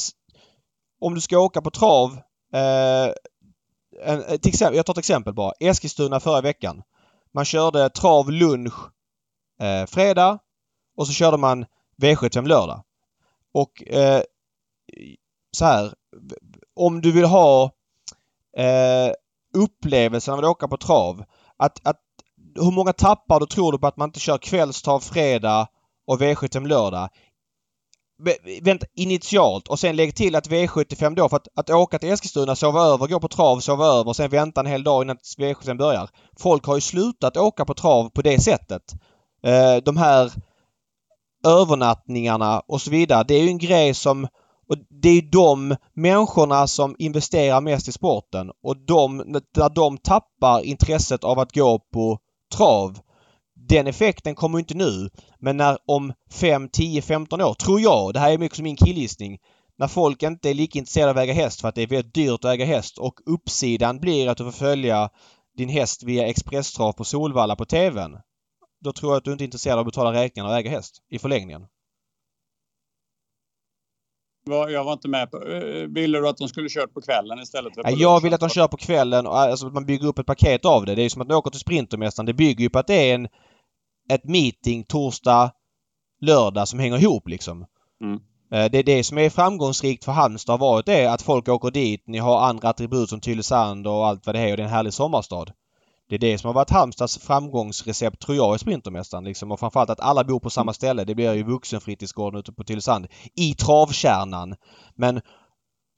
Om du ska åka på trav... Eh, en, till exempel, jag tar ett exempel bara. Eskilstuna förra veckan. Man körde trav lunch eh, fredag och så körde man V75 lördag. Och eh, så här. Om du vill ha eh, upplevelsen av att åka på trav. Att, att, hur många tappar du tror du på att man inte kör kvällstrav fredag och V75 lördag? Vänta, initialt och sen lägg till att V75 då för att, att åka till Eskilstuna, sova över, gå på trav, sova över och sen vänta en hel dag innan V75 börjar. Folk har ju slutat åka på trav på det sättet. Eh, de här övernattningarna och så vidare. Det är ju en grej som och det är de människorna som investerar mest i sporten och de, där de tappar intresset av att gå på trav. Den effekten kommer inte nu. Men när om 5, 10, 15 år, tror jag, det här är mycket som min killgissning, när folk inte är lika intresserade av att äga häst för att det är väldigt dyrt att äga häst och uppsidan blir att du får följa din häst via expresstrav på Solvalla på TVn. Då tror jag att du inte är intresserad av att betala räkningarna och äga häst i förlängningen. Jag var inte med på... Eh, ville du att de skulle kört på kvällen istället för på Jag vill att de kör på kvällen och alltså att man bygger upp ett paket av det. Det är som att man åker till Sprintermästaren. Det bygger ju på att det är en, ett meeting torsdag, lördag som hänger ihop liksom. Mm. Eh, det är det som är framgångsrikt för Halmstad har varit det att folk åker dit. Ni har andra attribut som Tylösand och allt vad det är och det är en härlig sommarstad. Det är det som har varit Halmstads framgångsrecept tror jag i Sprintermästaren. Liksom. Och framförallt att alla bor på samma ställe. Det blir ju vuxenfritidsgården ute på Tylösand. I travkärnan. Men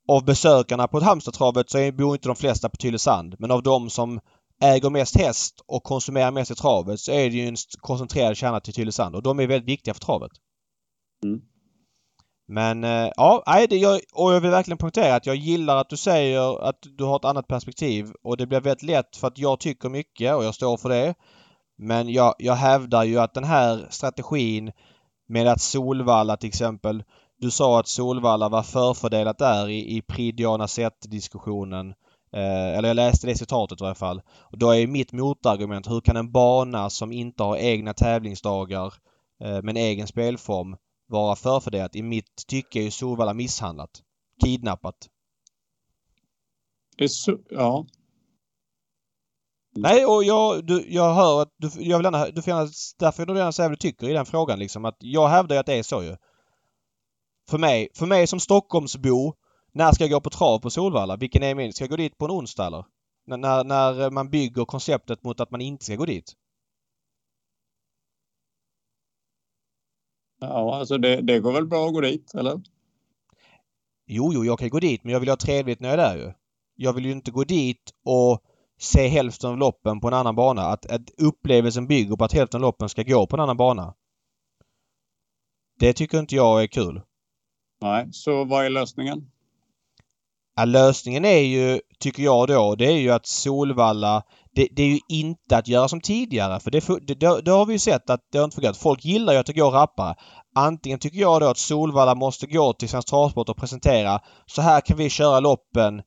av besökarna på Halmstadtravet så bor inte de flesta på Tylösand. Men av de som äger mest häst och konsumerar mest i travet så är det ju en koncentrerad kärna till Tylösand och de är väldigt viktiga för travet. Mm. Men eh, ja, nej, det, jag, och jag vill verkligen poängtera att jag gillar att du säger att du har ett annat perspektiv och det blir väldigt lätt för att jag tycker mycket och jag står för det. Men jag, jag hävdar ju att den här strategin med att Solvalla till exempel du sa att Solvalla var förfördelat där i, i Pridiana diskussionen eh, Eller jag läste det citatet i alla fall. Och då är mitt motargument hur kan en bana som inte har egna tävlingsdagar eh, med en egen spelform vara förfördelat? I mitt tycke är ju Solvalla misshandlat. Kidnappat. Det är så, ja. Nej, och jag, du, jag hör att du, jag vill gärna, du får gärna, därför du gärna säga vad du tycker i den frågan liksom. Att jag hävdar ju att det är så ju. För mig, för mig som Stockholmsbo, när ska jag gå på trav på Solvalla? Vilken är min? Ska jag gå dit på en onsdag eller? N när, när man bygger konceptet mot att man inte ska gå dit? Ja, alltså det, det går väl bra att gå dit, eller? Jo, jo, jag kan gå dit men jag vill ha trevligt när jag är där ju. Jag vill ju inte gå dit och se hälften av loppen på en annan bana. Att, att upplevelsen bygger på att hälften av loppen ska gå på en annan bana. Det tycker inte jag är kul. Nej, så vad är lösningen? Ja, lösningen är ju, tycker jag då, det är ju att Solvalla det, det, är ju inte att göra som tidigare för det, det, det har vi ju sett att det har inte fungerat. Folk gillar ju att det går rappare. Antingen tycker jag då att Solvalla måste gå till Svensk Travsport och presentera så här kan vi köra loppen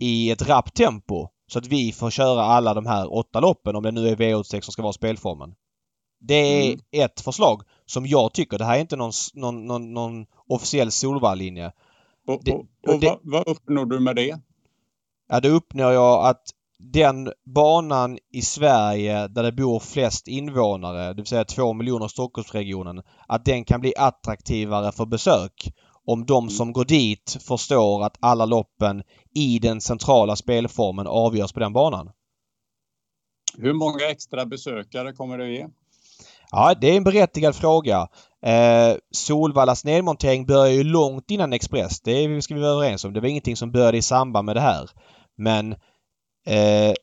i ett rappt tempo. Så att vi får köra alla de här åtta loppen om det nu är V86 som ska vara spelformen. Det är mm. ett förslag som jag tycker. Det här är inte någon, någon, någon, någon officiell Solvalla-linje. Och, och, och det, vad, vad uppnår du med det? Ja, då uppnår jag att den banan i Sverige där det bor flest invånare, det vill säga två miljoner Stockholmsregionen, att den kan bli attraktivare för besök om de som går dit förstår att alla loppen i den centrala spelformen avgörs på den banan. Hur många extra besökare kommer det att ge? Ja, det är en berättigad fråga. Eh, Solvallas nedmontering började ju långt innan Express. Det ska vi vara överens om. Det var ingenting som började i samband med det här. Men eh,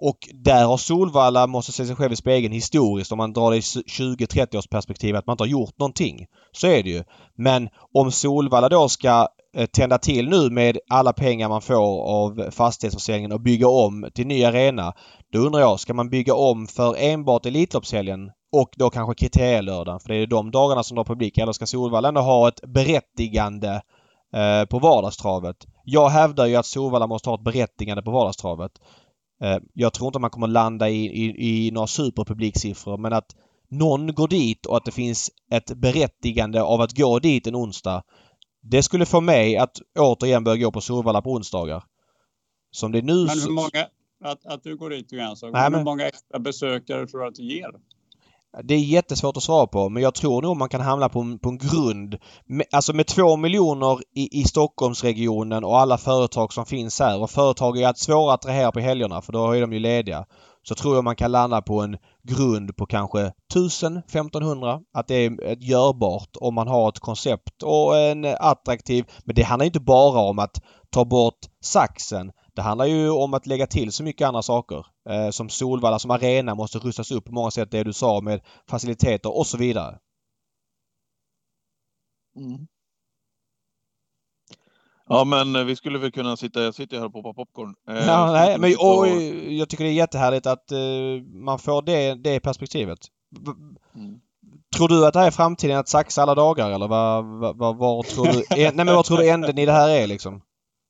och där har Solvalla, måste se sig själv i spegeln historiskt om man drar det i 20-30 års perspektiv att man inte har gjort någonting. Så är det ju. Men om Solvalla då ska eh, tända till nu med alla pengar man får av fastighetsförsäljningen och bygga om till ny arena. Då undrar jag, ska man bygga om för enbart Elitloppshelgen och då kanske kriterielördagen för det är de dagarna som drar publik. Eller ska Solvalla ändå ha ett berättigande eh, på vardagstravet? Jag hävdar ju att Solvalla måste ha ett berättigande på vardagstravet. Eh, jag tror inte man kommer landa i, i, i några superpubliksiffror men att någon går dit och att det finns ett berättigande av att gå dit en onsdag. Det skulle få mig att återigen börja gå på Solvalla på onsdagar. Som det är nu... Men hur många, att, att du går dit igen så. Nej, men... Hur många extra besökare tror du att det ger? Det är jättesvårt att svara på men jag tror nog man kan hamna på en, på en grund. Alltså med två miljoner i, i Stockholmsregionen och alla företag som finns här och företag är ju svåra att attrahera på helgerna för då är de ju lediga. Så tror jag man kan landa på en grund på kanske 1000-1500. Att det är eh, görbart om man har ett koncept och en attraktiv... Men det handlar inte bara om att ta bort saxen. Det handlar ju om att lägga till så mycket andra saker. Eh, som Solvalla som arena måste rustas upp på många sätt. Det du sa med faciliteter och så vidare. Mm. Ja men eh, vi skulle väl kunna sitta, jag sitter här och poppar popcorn. Eh, ja, nej, men och, och, jag tycker det är jättehärligt att eh, man får det, det perspektivet. Mm. Tror du att det här är framtiden att saxa alla dagar eller vad, vad, vad, vad tror du? <laughs> nej men vad tror du änden i det här är liksom?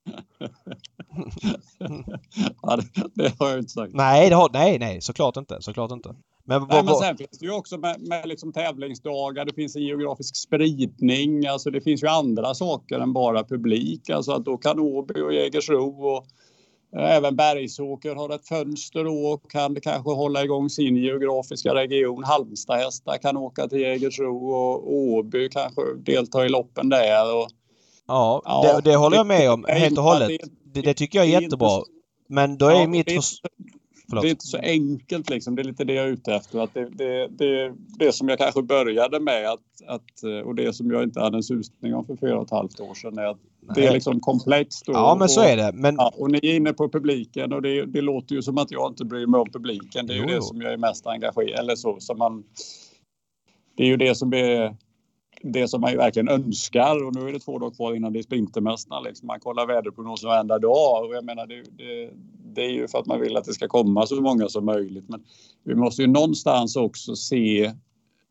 <laughs> <laughs> ja, det, det, har jag inte sagt. Nej, det har, nej, nej, såklart inte. Såklart inte. Men, nej, men sen finns det ju också med, med liksom tävlingsdagar, det finns en geografisk spridning, alltså det finns ju andra saker än bara publik. Alltså att då kan Åby och Jägersro och eh, även Bergsåker har ett fönster och kan kanske hålla igång sin geografiska region. Halmstadhästar kan åka till Jägersro och Åby kanske delta i loppen där. Och, Ja, ja det, det, håller jag med om helt och hållet. Det, det tycker jag är jättebra. Men då är mitt... Det, det är inte så enkelt liksom. Det är lite det jag är ute efter. Att det, det, det, det som jag kanske började med att, att, och det som jag inte hade en susning om för fyra och ett halvt år sedan är att det är liksom komplext. Och, ja, men så är det. Men... Ja, och ni är inne på publiken och det, det låter ju som att jag inte bryr mig om publiken. Det är jo. ju det som jag är mest engagerad eller så. Man, det är ju det som är det som man ju verkligen önskar och nu är det två dagar kvar innan det är Sprintermästarna. Liksom. Man kollar väderprognosen varenda dag och jag menar det, det, det, är ju för att man vill att det ska komma så många som möjligt. Men vi måste ju någonstans också se,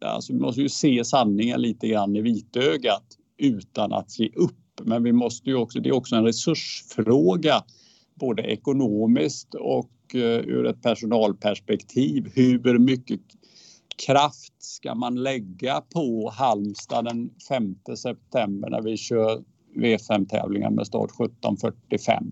alltså vi måste ju se sanningen lite grann i vitögat utan att ge upp. Men vi måste ju också, det är också en resursfråga både ekonomiskt och eh, ur ett personalperspektiv. Hur mycket kraft ska man lägga på Halmstad den 5 september när vi kör V5-tävlingar med start 17.45?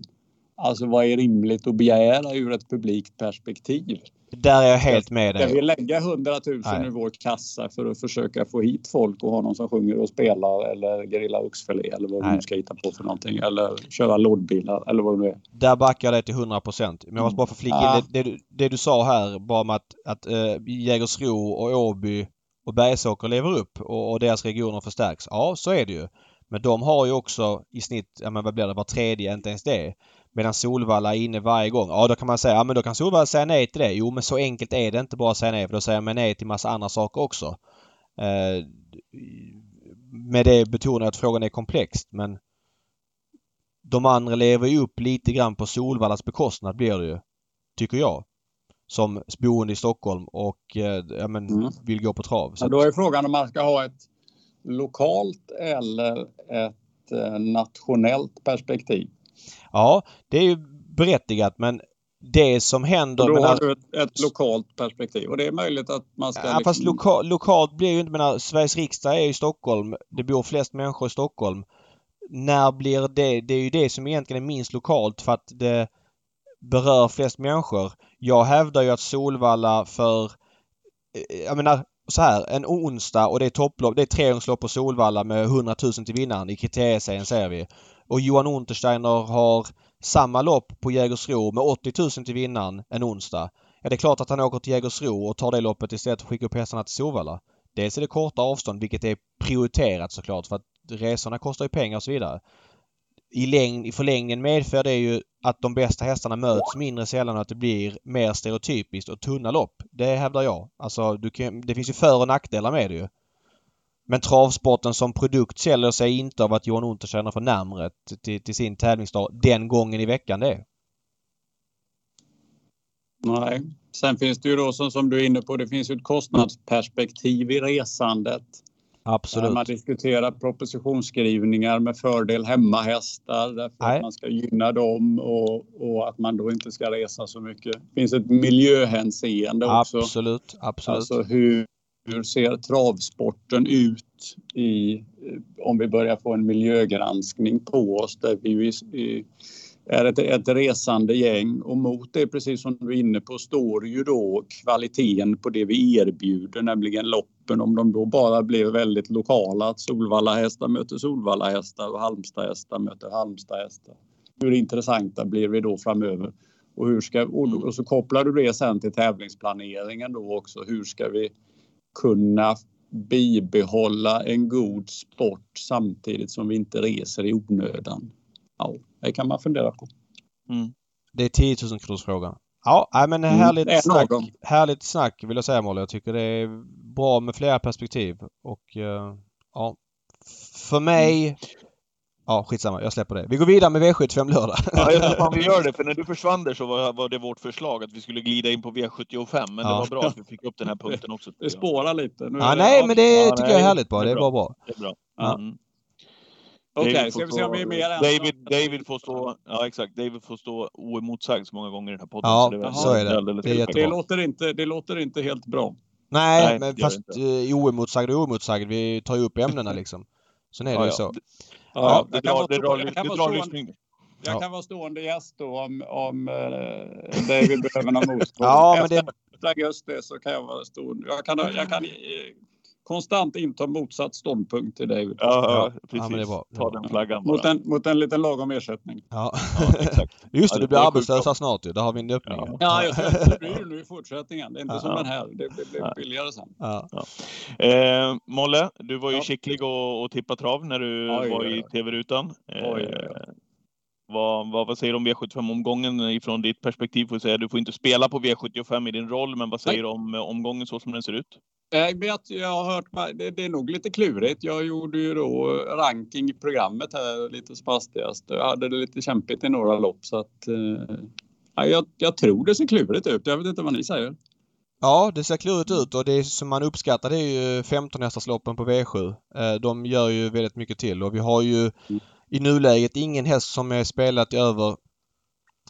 Alltså vad är rimligt att begära ur ett publikt perspektiv? Där är jag helt med dig. Ska vi lägga 100 000 Nej. i vår kassa för att försöka få hit folk och ha någon som sjunger och spelar eller grilla oxfilé eller vad Nej. vi ska hitta på för någonting eller köra lådbilar eller vad det är. Där backar jag dig till 100 procent. Men jag måste bara få flika ja. in det, det, det, du sa här bara om att, att äh, Jägersro och Åby och Bergsåker lever upp och, och deras regioner förstärks. Ja, så är det ju. Men de har ju också i snitt, ja men vad blir det, var tredje, inte ens det. Medan Solvalla är inne varje gång. Ja, då kan man säga, ja men då kan Solvalla säga nej till det. Jo, men så enkelt är det inte bara att säga nej för då säger man nej till massa andra saker också. Eh, med det betonar jag att frågan är komplex men de andra lever ju upp lite grann på Solvallas bekostnad blir det ju. Tycker jag. Som boende i Stockholm och eh, ja, men, mm. vill gå på trav. Så ja, då är frågan om man ska ha ett lokalt eller ett eh, nationellt perspektiv. Ja, det är ju berättigat men det som händer... Och då har du ett, ett, lokalt perspektiv och det är möjligt att man ska... Ja, liksom... fast loka, lokalt blir ju inte... Menar, Sveriges riksdag är i Stockholm. Det bor flest människor i Stockholm. När blir det... Det är ju det som egentligen är minst lokalt för att det berör flest människor. Jag hävdar ju att Solvalla för... Eh, jag menar så här, en onsdag och det är topplopp. Det är trehjulslopp på Solvalla med 100 000 till vinnaren i kriterieserien säger vi och Johan Untersteiner har samma lopp på Jägersro med 80 000 till vinnaren en onsdag. Ja, det är klart att han åker till Jägersro och tar det loppet istället för att skicka upp hästarna till Solvalla. Dels är det korta avstånd vilket är prioriterat såklart för att resorna kostar ju pengar och så vidare. I, läng- i förlängningen medför det ju att de bästa hästarna möts mindre sällan och att det blir mer stereotypiskt och tunna lopp. Det hävdar jag. Alltså, du kan, det finns ju för och nackdelar med det ju. Men travsporten som produkt säljer sig inte av att Johan Untersteiner får närmre till, till sin tävlingsdag den gången i veckan det är. Nej. Sen finns det ju då som, som du är inne på, det finns ju ett kostnadsperspektiv i resandet. Absolut. Man diskuterar propositionsskrivningar med fördel hemmahästar därför Nej. att man ska gynna dem och, och, att man då inte ska resa så mycket. Det finns ett miljöhänseende också. Absolut, absolut. Alltså hur, hur ser travsporten ut i, eh, om vi börjar få en miljögranskning på oss där vi är ett, ett resande gäng och mot det, precis som du är inne på, står ju då kvaliteten på det vi erbjuder, nämligen loppen. Om de då bara blir väldigt lokala, att Solvalla hästar möter Solvalla hästar och Halmstad hästar möter Halmstad hästar. Hur intressanta blir vi då framöver? Och, hur ska, och så kopplar du det sen till tävlingsplaneringen då också. Hur ska vi kunna bibehålla en god sport samtidigt som vi inte reser i onödan? Ja, det kan man fundera på. Mm. Det är 10 000 kronors frågan. Ja, men mm, härligt, mm, snack, härligt snack vill jag säga Molly. Jag tycker det är bra med flera perspektiv och uh, ja. För mig mm. Ja, skitsamma. Jag släpper det. Vi går vidare med V75 lördag. Ja, jag tror fan vi gör det. För när du <laughs> försvann där så var, var det vårt förslag att vi skulle glida in på V75. Men ja. det var bra att vi fick upp den här punkten också. Det spårar lite. Nu ja, nej, men det ja, tycker nej, jag är härligt bara. Det är bara bra. Det är bra. Ja. Mm. Okej, okay, ska vi se om vi är mer än David, David får stå, ja exakt, David får stå oemotsagd så många gånger i den här podden. Ja, så, det, så är det. Det, är det, låter inte, det låter inte helt bra. Nej, Nej men fast uh, oemotsagd och oemotsagd, vi tar ju upp ämnena liksom. Sen är det ja, ju så. Ja, det drar, det drar, det drar lyssning. Jag ja. kan vara stående gäst då om, om uh, David behöver någon <laughs> motstånd. ja, men det... Efter augusti så kan jag vara stående. Jag kan, jag kan konstant intar motsatt ståndpunkt till David. Ja, ja, Ja, precis. men det bra. Ta den flaggan Mot bara. en, mot en liten lagom ersättning. Ja. Ja, <laughs> exakt. Just det, Ja, du det blir är arbetslös sjukt här snart ju. Där har vi en öppning. Ja. Ja, tror att det blir det nu i fortsättningen. Det är inte Ja. som den här. Det blir, billigare sen. Ja. Eh, Molle, du var ju Ja. skicklig och, och tippa trav när du Oj, var i tv-rutan. Eh, Oj, oj, oj. Vad, vad, vad säger du om V75-omgången ifrån ditt perspektiv? Får säga. Du får inte spela på V75 i din roll, men vad säger du om eh, omgången så som den ser ut? Jag, vet, jag har hört, det, det är nog lite klurigt. Jag gjorde ju då ranking i programmet här lite som hastigast. Jag hade det lite kämpigt i några lopp så att eh, ja, jag, jag tror det ser klurigt ut. Jag vet inte vad ni säger. Ja, det ser klurigt ut och det som man uppskattar det är ju 15 hästarsloppen på V7. Eh, De gör ju väldigt mycket till och vi har ju i nuläget ingen häst som är spelat i över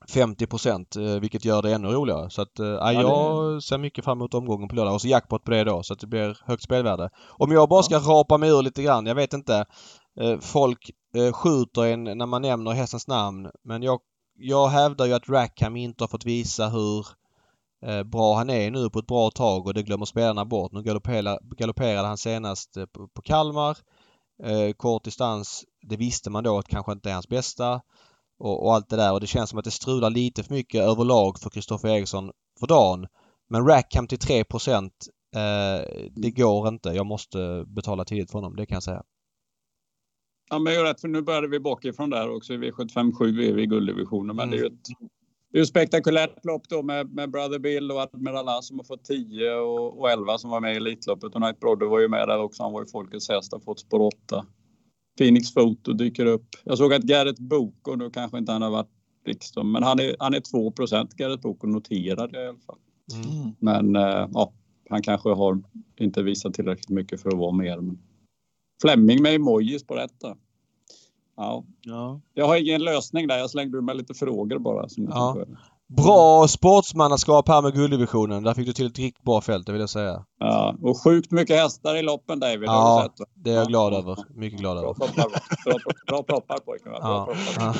50 procent vilket gör det ännu roligare. Så att eh, ja, det- jag ser mycket fram emot omgången på lördag och så jackpot på det då så att det blir högt spelvärde. Om jag bara ska rapa mig ur lite grann, jag vet inte. eh, Folk eh, skjuter en när man nämner hästens namn men jag, jag hävdar ju att Rackham inte har fått visa hur eh, bra han är nu på ett bra tag och det glömmer spelarna bort. Nu galopperade, han senast eh, på, på Kalmar. Eh, kort distans, det visste man då att kanske inte är hans bästa. Och, och allt det där och det känns som att det strular lite för mycket överlag för Kristoffer Eriksson för dagen. Men Rackham till 3 eh, det går inte. Jag måste betala tidigt för honom, det kan jag säga. Ja, men jag rätt för nu började vi bakifrån där också. I V75 7 är vi i gulddivisionen. Men det är ju ett, det är ett spektakulärt lopp då med, med Brother Bill och Admiral som har fått 10 och, och 11 som var med i Elitloppet. Och Night Brother var ju med där också. Han var ju folkets häst har fått spår 8. Phoenix Photo dyker upp. Jag såg att Gareth Boko, nu kanske inte han har varit riksdagen, men han är, han är 2 Gareth Boko noterad i alla fall. Mm. Men eh, ja, han kanske har inte visat tillräckligt mycket för att vara mer. Men... Fleming med emojis på detta. Ja, Ja. jag har ingen lösning där. Jag slängde ur mig lite frågor bara. Som Ja. Bra sportsmannaskap här med gulddivisionen. Där fick du till ett riktigt bra fält, det vill jag säga. ja. Och sjukt mycket hästar i loppen David. Har Ja, du sett? va? Det är jag Ja. glad över. Mycket glad Bra över. proppar, bra, bra proppar pojken. va? Bra Ja, proppar.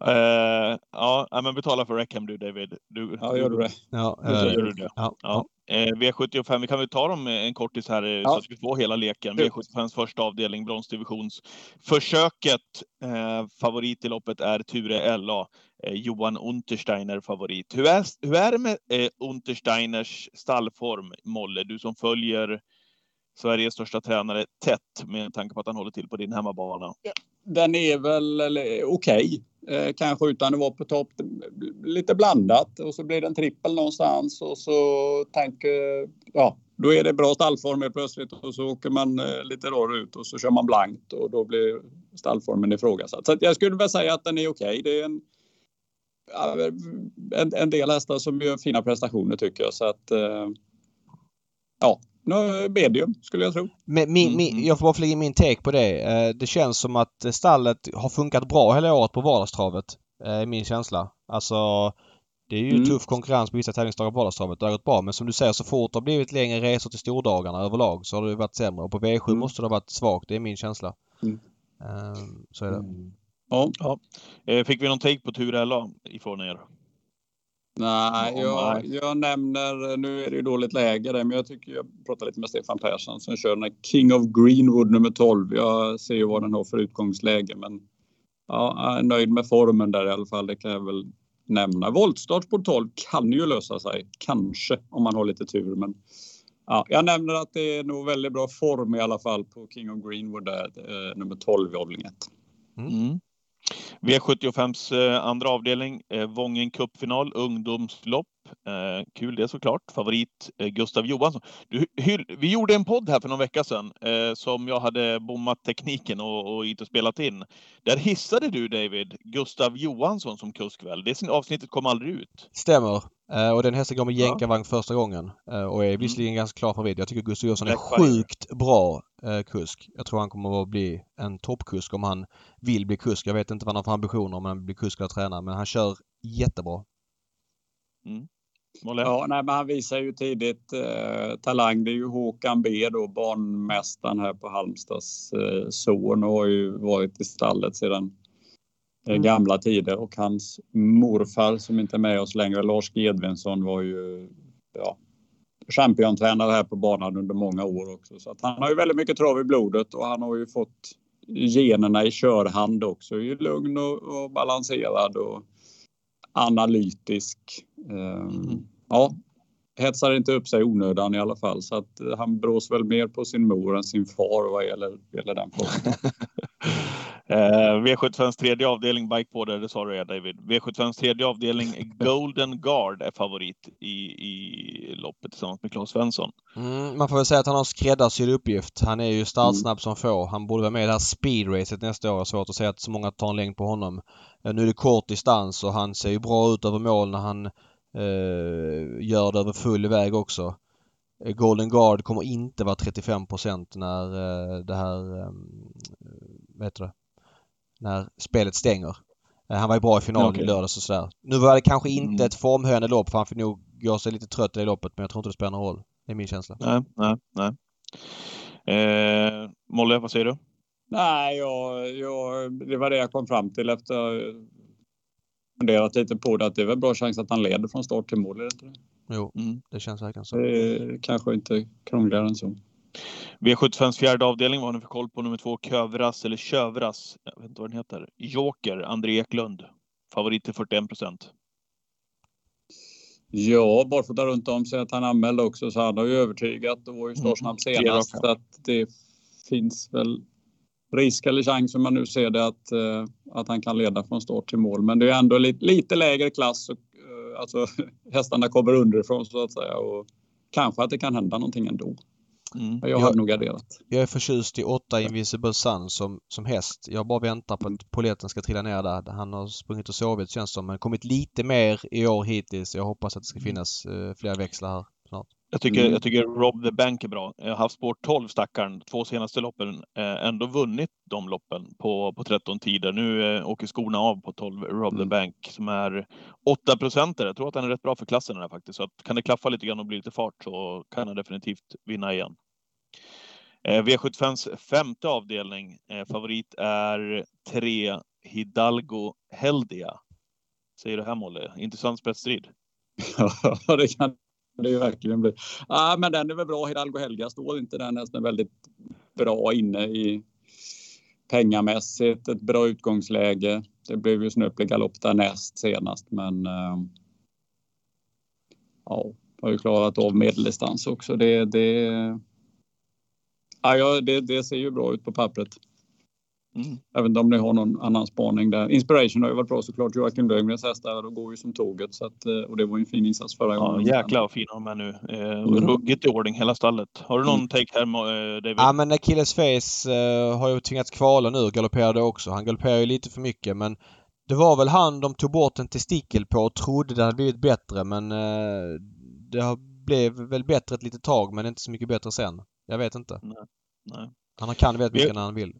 Eh, ja, men betala för Rackham du David. Du, Ja, gör du det? Ja, gör du det. ja, Ja. Eh, V75, vi kan väl ta dem en kortis här eh, Ja. så att vi får hela leken. Kul. V75s första avdelning, bronsdivisionsförsöket. Eh, favorit i loppet är Ture LA. Eh, Johan Untersteiner favorit. Hur är, hur är det med eh, Untersteiners stallform, Molle? Du som följer Sveriges största tränare tätt med tanke på att han håller till på din hemmabana. Den är väl okej, okej. Eh, kanske utan att vara på topp. Lite blandat och så blir det en trippel någonstans och så tänker ja, då är det bra stallform plötsligt och så åker man eh, lite rör ut och så kör man blankt och då blir stallformen ifrågasatt. Så att jag skulle väl säga att den är okej. Det är en, en, en del hästar som gör fina prestationer tycker jag så att eh, ja, medium skulle jag tro. Men min, Mm, min, mm. jag får bara flika in min take på det. Eh, Det känns som att stallet har funkat bra hela året på vardagstravet. eh, är min känsla. Alltså det är ju Mm. tuff konkurrens på vissa tävlingsdagar på vardagstravet. Det har gått bra. Men som du säger så fort det har blivit längre resor till stordagarna överlag så har det varit sämre. Och på V7 Mm. måste det ha varit svagt. Det är min känsla. Mm. Eh, Så är det. Ja. Eh, fick vi någon take på Ture LA ifrån er? Nej, Ja, jag, nej. jag nämner, nu är det ju dåligt läge där, men jag tycker jag pratar lite med Stefan Persson som kör den här King of Greenwood nummer 12. Jag ser ju vad den har för utgångsläge, men ja, jag är nöjd med formen där i alla fall. Det kan jag väl nämna. Voltstart på 12 kan ju lösa sig, kanske om man har lite tur, men ja, jag nämner att det är nog väldigt bra form i alla fall på King of Greenwood där, eh, nummer 12 i avdelning 1. Mm. V75s eh, andra avdelning, eh, Vången cupfinal, ungdomslopp. Eh, kul det såklart. Favorit eh, Gustav Johansson. Du, hyll, vi gjorde en podd här för någon vecka sedan eh, som jag hade bommat tekniken och, och inte spelat in. Där hissade du David Gustav Johansson som kusk väl? Det avsnittet kom aldrig ut. Stämmer. Eh, Och den hästen går med Ja. jänkarvagn första gången. eh, Och är visserligen ganska klar favorit. Jag tycker Gustav Johansson är sjukt bra eh, kusk. Jag tror han kommer att bli en toppkusk om han vill bli kusk. Jag vet inte vad han har för ambitioner om han vill bli kusk eller tränare. Men han kör jättebra. Ja, nej, men han visar ju tidigt eh, talang. Det är ju Håkan B då, banmästaren här på Halmstads eh, son och har ju varit i stallet sedan eh, Mm. gamla tider och hans morfar som inte är med oss längre, Lars Gedvinsson var ju ja, championtränare här på banan under många år också. Så han har ju väldigt mycket trav i blodet och han har ju fått generna i körhand också. Är lugn och, och balanserad och analytisk. Mm. Ja, hetsar inte upp sig i onödan i alla fall så att han brås väl mer på sin mor än sin far vad gäller, gäller den frågan. <laughs> Eh, V75s tredje avdelning bikeboarder, det sa du ja David. V75s tredje avdelning Golden Guard är favorit i, i loppet tillsammans med Claes Svensson. Mm, man får väl säga att han har skräddarsydd uppgift. Han är ju startsnabb mm. som få. Han borde vara med i det här speedracet nästa år. Svårt att säga att så många tar en längd på honom. Eh, nu är det kort distans och han ser ju bra ut över mål när han eh, gör det över full väg också. Eh, Golden Guard kommer inte vara 35% när eh, det här, eh, vad heter det, när spelet stänger. Eh, han var ju bra i finalen okay. i lördags och sådär. Nu var det kanske inte mm. ett formhöjande lopp för han fick nog gå sig lite trött i loppet men jag tror inte det spelar någon roll. Det är min känsla. Nej, nej, nej. Eh, Molle, vad säger du? Nej, jag, jag, det var det jag kom fram till efter funderat lite på det. Att det är väl bra chans att han leder från start till mål, är det inte det? Jo, mm. det känns verkligen så. Det är kanske inte krångligare än så. V75s fjärde avdelning, vad har ni för koll på nummer två? Kövras eller Kövras? Jag vet inte vad den heter. Joker, André Eklund. Favorit till 41 procent. Ja, Barfota runt om sig att han anmälde också, så han har ju övertygat och var ju startsnabb mm. senast. Så att det finns väl risk eller chans, om man nu ser det, att, uh, att han kan leda från start till mål. Men det är ändå lite, lite lägre klass. Och, uh, alltså, <laughs> hästarna kommer underifrån så att säga. Och kanske att det kan hända någonting ändå. Mm. Jag har nog garderat. Jag är förtjust i åtta Invisible Sun som, som häst. Jag bara väntar på att poletten ska trilla ner där. Han har sprungit och sovit känns som, men kommit lite mer i år hittills. Jag hoppas att det ska mm. finnas uh, fler växlar här snart. Jag tycker, mm. jag tycker Rob the Bank är bra. Jag har haft spår 12 stackaren, två senaste loppen, eh, ändå vunnit de loppen på, på 13 tider. Nu eh, åker skorna av på 12 Rob mm. the Bank som är 8 procenter. Jag tror att han är rätt bra för klassen här faktiskt. Så att, kan det klaffa lite grann och bli lite fart så kan han definitivt vinna igen. Eh, V75s femte avdelning. Eh, favorit är 3 Hidalgo Heldia. Säger du här Molle? Intressant spetsstrid. <laughs> Ja, det kan det är verkligen bli. Ja, men den är väl bra. Hidalgo Helga står inte den nästan väldigt bra inne i pengamässigt. Ett bra utgångsläge. Det blev ju snöplig galopp där näst senast, men. Äh, ja, har ju klarat av medeldistans också. Det, det, ja, det, det ser ju bra ut på pappret. Mm. Jag vet inte om ni har någon annan spaning där. Inspiration har ju varit bra såklart. Joakim Löfgrens hästar och går ju som tåget. Så att, eh, och det var ju en fin insats förra ja, gången. Jäklar vad fina de är nu. Eh, mm. Ruggigt i ordning hela stallet. Har du någon mm. take här eh, David? Ja men Achilles Face eh, har ju tvingats kvala nu. Galopperade också. Han galopperar ju lite för mycket men det var väl han de tog bort en testikel på och trodde det hade blivit bättre men eh, det blev väl bättre ett litet tag men inte så mycket bättre sen. Jag vet inte. Nej. Nej. Han kan väldigt mycket när han vill.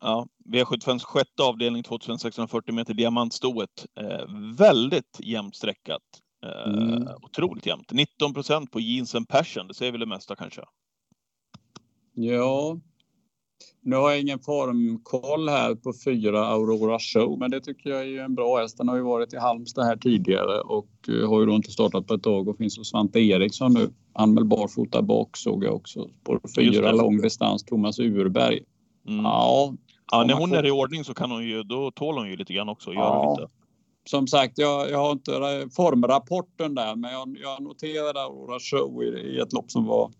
Ja, V75 sjätte avdelning 2640 meter diamantstoet. Eh, väldigt jämnt sträckat. Eh, mm. Otroligt jämnt. 19 procent på Jeans and Passion. Det säger väl det mesta kanske? Ja. Nu har jag ingen formkoll här på fyra Aurora Show, men det tycker jag är en bra häst. Den har ju varit i Halmstad här tidigare och eh, har ju då inte startat på ett tag och finns hos Svante Eriksson nu. Anmäld barfota bak såg jag också. På fyra lång distans, Thomas Urberg. Mm. Ja, Ja, när hon är i ordning så kan hon ju, då tål hon ju lite grann också. Gör ja. lite. Som sagt, jag, jag har inte formrapporten där, men jag, jag noterade Aurora Show i, i ett lopp som var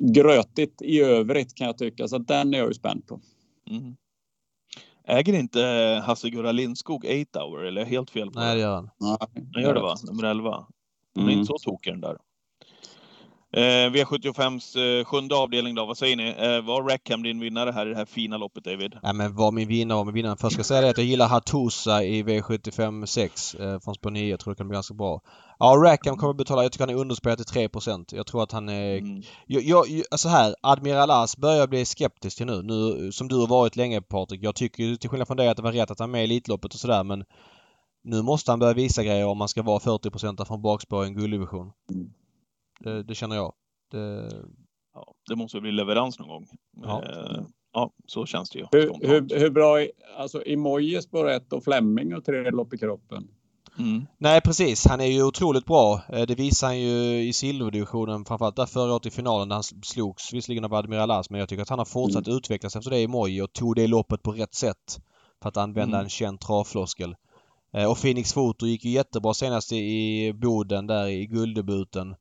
grötigt i övrigt kan jag tycka. Så den är jag ju spänd på. Mm. Äger inte Hasse-Gurra Lindskog 8 Hour eller är jag helt fel på Nej, det gör han. Nej, det gör det va? Nummer 11. Hon är mm. inte så tokig den där. Eh, V75s eh, sjunde avdelning då, vad säger ni? Eh, var Rackham din vinnare här i det här fina loppet David? Ja men var min vinnare var min vinnare. Först ska jag säga det att jag gillar Hatusa i V75 6 eh, från spår 9. Jag tror det kan bli ganska bra. Ja, Rackham kommer att betala. Jag tycker han är underspelad till 3 Jag tror att han är... Mm. Jag, jag, alltså här, Admiral As börjar bli skeptisk till nu. Nu som du har varit länge Patrik. Jag tycker till skillnad från dig att det var rätt att han är med i Elitloppet och sådär men nu måste han börja visa grejer om man ska vara 40% från bakspår i en gulddivision. Mm. Det, det känner jag. Det... Ja, det måste bli leverans någon gång. Ja. Eh, ja, så känns det ju. Hur, hur, hur bra är alltså Emoji spår 1 och Flemming och tre lopp i kroppen? Mm. Nej precis. Han är ju otroligt bra. Eh, det visar han ju i silverdivisionen framförallt där förra året i finalen där han slogs visserligen av Admiral As men jag tycker att han har fortsatt mm. utvecklas efter det i Moj och tog det loppet på rätt sätt. För att använda mm. en känd travfloskel. Eh, och Phoenix Foto gick ju jättebra senast i Boden där i gulddebuten.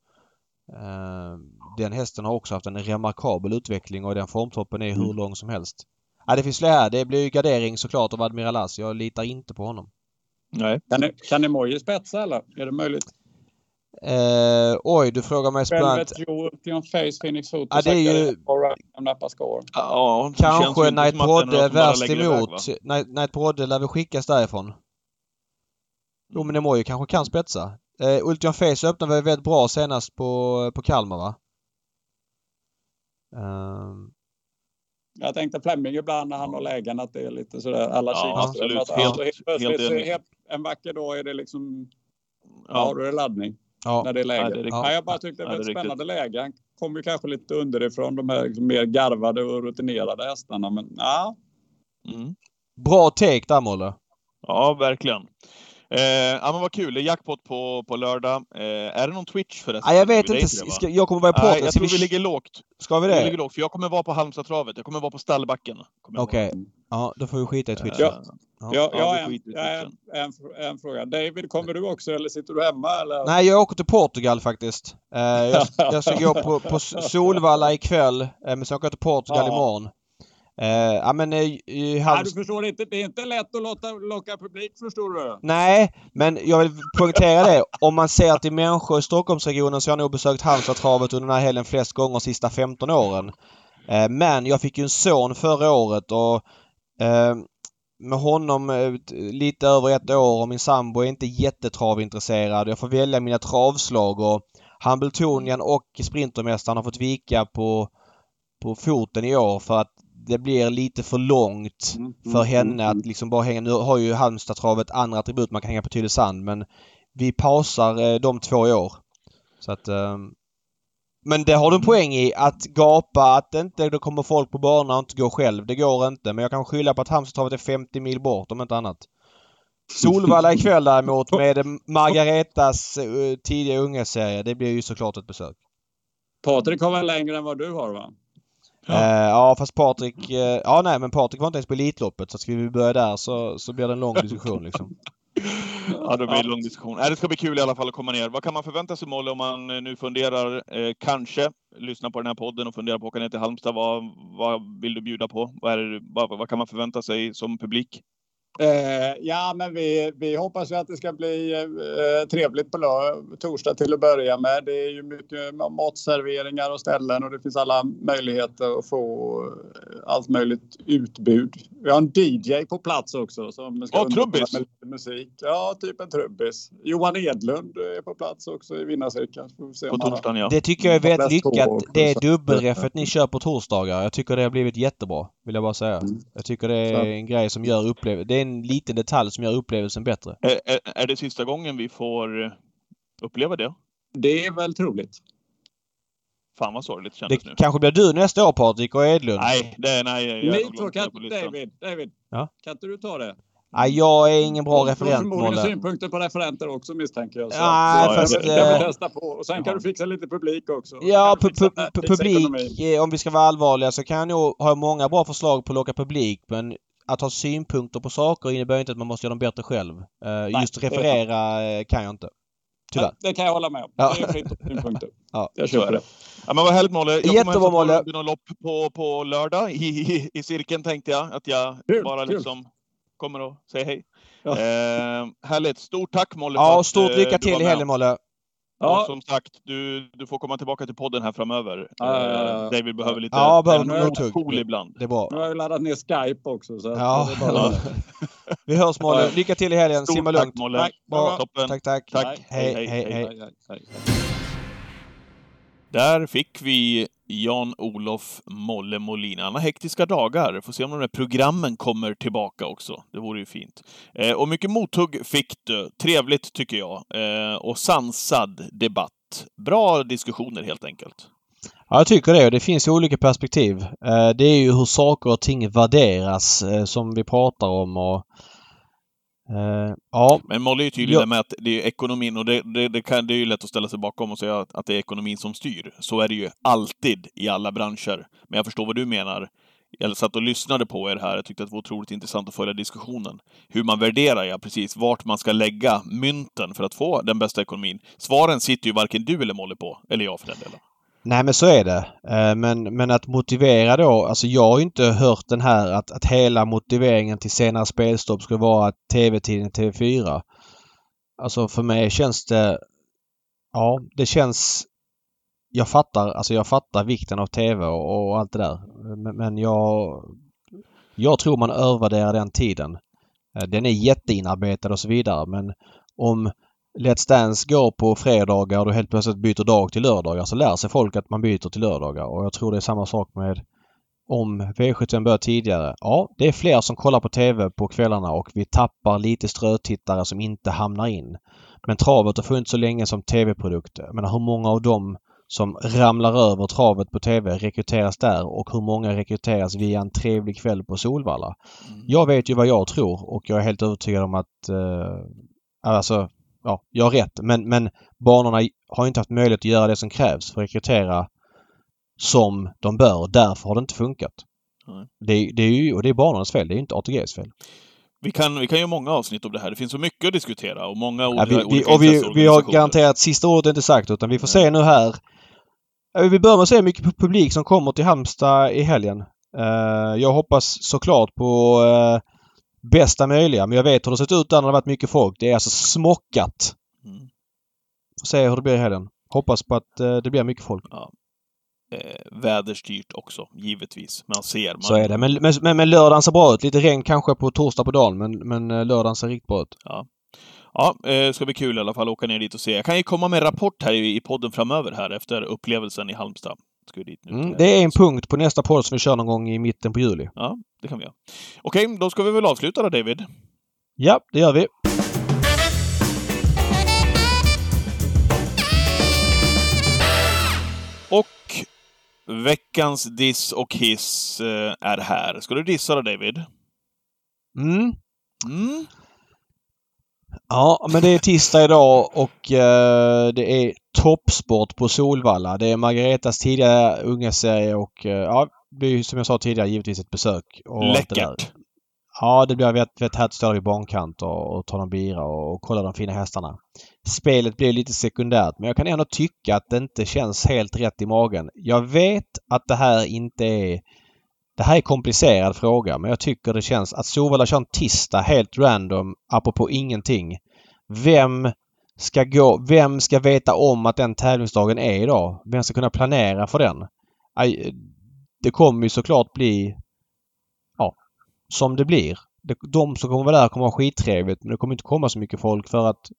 Eh, den hästen har också haft en remarkabel utveckling och den formtoppen är hur mm. lång som helst. Ja, det finns flera. Det blir ju gardering såklart av Admiral As. Jag litar inte på honom. Nej. Kan, ni, kan Emoji spetsa eller? Är det möjligt? Eh, oj, du frågar mig Velvet Joe, Ultion Face, Phoenix Foto, ja, det är ju... Ja, kanske Night Brodde värst emot. Night Brodde lär väl skickas därifrån. Jo men Emoji kanske kan spetsa. Eh, Ultion Face öppnade väl väldigt bra senast på, på Kalmar va? Um... Jag tänkte Flemming ibland när han har lägen att det är lite sådär alla ja, absolut. Att, helt, helt, helt, helt, en vacker dag är det liksom... Ja. Har du läddning? Ja. När det är läge. Ja, det är ja. jag bara tyckte det var ett spännande läge. Han kom ju kanske lite underifrån de här liksom mer garvade och rutinerade hästarna. Men ja. Mm. Bra take där Molle. Ja, verkligen. Eh, ja men vad kul, det är jackpot på, på lördag. Eh, är det någon Twitch förresten? Nej, jag vet inte. Ska, jag kommer vara på Nej, Jag tror vi... vi ligger lågt. Ska vi det? Vi ligger lågt, för jag kommer vara på Halmstadstravet. Jag kommer vara på Stallbacken. Okej. Okay. Ja, då får vi skita i Twitch. Ja, ja. ja, ja en, en, en, en, fråga. David, kommer du också eller sitter du hemma? Eller? Nej, jag åker till Portugal faktiskt. Eh, jag, jag ska gå på, på Solvalla ikväll, eh, men sen åker jag till Portugal ja. imorgon. Uh, ja, men, uh, ja, du förstår inte, det är inte lätt att låta, locka publik förstår du. Nej, men jag vill poängtera det. Om man ser till människor i Stockholmsregionen så har jag nog besökt Halmstadtravet under den här helgen flest gånger de sista 15 åren. Uh, men jag fick ju en son förra året och med honom lite över ett år och min sambo är inte jättetravintresserad. Jag får välja mina travslag och Hambletonian och Sprintermästaren har fått vika på, på foten i år för att det blir lite för långt mm, för mm, henne mm, att liksom bara hänga. Nu har ju Halmstadtravet andra attribut man kan hänga på Tylösand men vi pausar eh, de två i år. Så att... Eh, men det har du en poäng i att gapa att det inte det kommer folk på banan och inte gå själv. Det går inte. Men jag kan skylla på att Halmstadtravet är 50 mil bort om inte annat. Solvalla ikväll däremot <laughs> med Margaretas uh, tidiga unga-serie. Det blir ju såklart ett besök. Patrik har väl längre än vad du har va? Ja. Uh, ja fast Patrik... Uh, ja nej men Patrik var inte ens på Elitloppet så ska vi börja där så, så blir det en lång diskussion liksom. <laughs> ja, det blir en lång diskussion. Äh, det ska bli kul i alla fall att komma ner. Vad kan man förvänta sig Molle om man eh, nu funderar, eh, kanske lyssna på den här podden och funderar på att åka ner till Halmstad. Vad, vad vill du bjuda på? Vad, det, vad, vad kan man förvänta sig som publik? Eh, ja, men vi, vi hoppas ju att det ska bli eh, trevligt på torsdag till att börja med. Det är ju mycket matserveringar och ställen och det finns alla möjligheter att få eh, allt möjligt utbud. Vi har en DJ på plats också som ska oh, trubbis. med lite musik. Ja, typ en trubbis. Johan Edlund är på plats också i vinnarcirkeln. På torsdagen, ja. Det tycker jag är väldigt lyckat. Det är dubbelreffet ni kör på torsdagar. Jag tycker det har blivit jättebra. Vill jag bara säga. Mm. Jag tycker det är en grej som gör upplevelsen en liten detalj som gör upplevelsen bättre. Är, är, är det sista gången vi får uppleva det? Det är väl troligt. Fan vad sorgligt kändes det nu. kanske blir du nästa år Patrik och Edlund. Nej, det, nej. Jag Ni två kan... David, David. Ja? Kan inte du ta det? Nej, jag är ingen bra referent. Du har förmodligen synpunkter på referenter också misstänker jag. Så ja, fast, jag, vill, jag vill testa på. Och sen kan du fixa lite publik också. Ja, pu pu pu publik. Ekonomi. Om vi ska vara allvarliga så kan jag nog ha många bra förslag på att locka publik. Men att ha synpunkter på saker innebär inte att man måste göra dem bättre själv. Uh, Nej, just referera eh, kan jag inte. Tyvärr. Ja, det kan jag hålla med om. Ja. Det är fritt synpunkter. <laughs> ja, jag köper det. Ja, men vad härligt Molle. Jag Jättebra Molle. Jag lopp på, på lördag i, i, i cirkeln tänkte jag. Att jag kul, bara liksom kul. kommer och säger hej. Ja. Eh, härligt. Stort tack Molle. Ja, stort eh, lycka till i helgen Molle. Ja. Och som sagt, du, du får komma tillbaka till podden här framöver. Ja, ja, ja. David behöver lite ja, behöver cool ibland. Det är bra. Nu har jag laddat ner Skype också. Så ja. bara... <laughs> Vi hörs Molle. Lycka till i helgen. Simma lugnt. Tack Molle. Bra. Toppen. Tack, tack. tack. Hej, hej, hej. hej, hej. Där fick vi Jan-Olof Molle Molin. Han har hektiska dagar. Får se om de där programmen kommer tillbaka också. Det vore ju fint. Eh, och mycket mothugg fick du. Trevligt, tycker jag. Eh, och sansad debatt. Bra diskussioner, helt enkelt. Ja, jag tycker det. Det finns ju olika perspektiv. Eh, det är ju hur saker och ting värderas eh, som vi pratar om och Uh, ja. Men Molly är tydlig ja. med att det är ekonomin och det, det, det, kan, det är ju lätt att ställa sig bakom och säga att, att det är ekonomin som styr. Så är det ju alltid i alla branscher. Men jag förstår vad du menar. Jag satt och lyssnade på er här. Jag tyckte att det var otroligt intressant att följa diskussionen. Hur man värderar, ja, precis, vart man ska lägga mynten för att få den bästa ekonomin. Svaren sitter ju varken du eller Molly på, eller jag för den delen. Nej men så är det. Eh, men, men att motivera då, alltså jag har inte hört den här att, att hela motiveringen till senare spelstopp skulle vara att TV-tiden TV4. Alltså för mig känns det... Ja, det känns... Jag fattar, alltså jag fattar vikten av TV och, och allt det där. Men, men jag... Jag tror man övervärderar den tiden. Eh, den är jätteinarbetad och så vidare men om Let's Dance går på fredagar och du helt plötsligt byter dag till lördagar så lär sig folk att man byter till lördagar och jag tror det är samma sak med om V75 börjar tidigare. Ja, det är fler som kollar på TV på kvällarna och vi tappar lite strötittare som inte hamnar in. Men travet har funnits så länge som TV-produkt. Menar hur många av dem som ramlar över travet på TV rekryteras där och hur många rekryteras via en trevlig kväll på Solvalla. Mm. Jag vet ju vad jag tror och jag är helt övertygad om att eh, alltså ja, jag har rätt. Men, men banorna har inte haft möjlighet att göra det som krävs för att rekrytera som de bör därför har det inte funkat. Mm. Det, det, är ju och det är banornas fel. Det är inte ATGs fel. Vi kan, vi kan göra många avsnitt om det här. Det finns så mycket att diskutera och många ja, vi, vi, och vi, vi har garanterat sista ordet inte sagt utan vi får se nu här. Vi börjar med att se mycket publik som kommer till Halmstad i helgen. Uh, jag hoppas såklart på uh, bästa möjliga. Men jag vet hur det sett ut där när det varit mycket folk. Det är alltså smockat. Mm. Får se hur det blir i helgen. Hoppas på att eh, det blir mycket folk. Ja. Eh, väderstyrt också, givetvis. Man ser. Man... Så är det. Men, men, men lördagen ser bra ut. Lite regn kanske på torsdag på dagen, men, men eh, lördagen ser riktigt bra ut. Ja. Ja, det eh, ska bli kul i alla fall att åka ner dit och se. Jag kan ju komma med rapport här i podden framöver här efter upplevelsen i Halmstad. Ska dit nu. Mm, det är en punkt på nästa podd som vi kör någon gång i mitten på juli. Ja, det kan vi göra. Okej, då ska vi väl avsluta då, David? Ja, det gör vi. Och veckans diss och hiss eh, är här. Ska du dissa då, David? Mm. Mm. Ja, men det är tisdag idag och eh, det är toppsport på Solvalla. Det är Margaretas tidiga unga serie och eh, ja, det blir som jag sa tidigare givetvis ett besök. Och Läckert! Ja, det blir vet, vet här stå vid bankant och, och ta någon bira och, och kolla de fina hästarna. Spelet blir lite sekundärt men jag kan ändå tycka att det inte känns helt rätt i magen. Jag vet att det här inte är det här är en komplicerad fråga men jag tycker det känns att Solvalla kör en tisdag helt random apropå ingenting. Vem ska gå, vem ska veta om att den tävlingsdagen är idag? Vem ska kunna planera för den? Det kommer ju såklart bli ja, som det blir. De som kommer vara där kommer ha skittrevligt men det kommer inte komma så mycket folk för att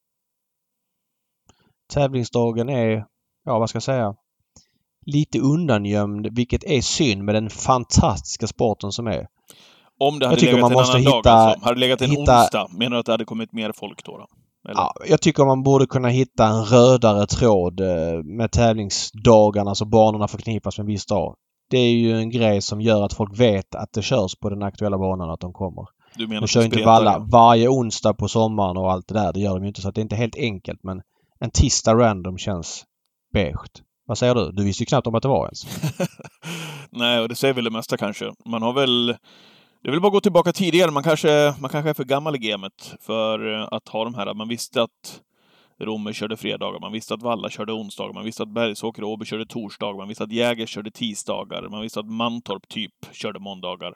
tävlingsdagen är, ja vad ska jag säga, lite undangömd vilket är synd med den fantastiska sporten som är. Om det hade legat man en måste annan hitta, dag alltså. Hade det legat en hitta, onsdag, menar du att det hade kommit mer folk då? då? Ja, jag tycker man borde kunna hitta en rödare tråd eh, med tävlingsdagarna så banorna förknippas med en viss dag. Det är ju en grej som gör att folk vet att det körs på den aktuella banan att de kommer. Du menar de kör inte Valla varje onsdag på sommaren och allt det där. Det gör de ju inte så det är inte helt enkelt men en tisdag random känns beige. Vad säger du? Du visste ju knappt om att det var ens. <laughs> Nej, och det säger väl det mesta kanske. Man har väl... Det är väl bara att gå tillbaka tidigare. Man kanske, man kanske är för gammal i gamet för eh, att ha de här. Man visste att Romme körde fredagar, man visste att Valla körde onsdagar, man visste att Bergsåker och Åby körde torsdagar, man visste att Jäger körde tisdagar, man visste att Mantorp typ körde måndagar.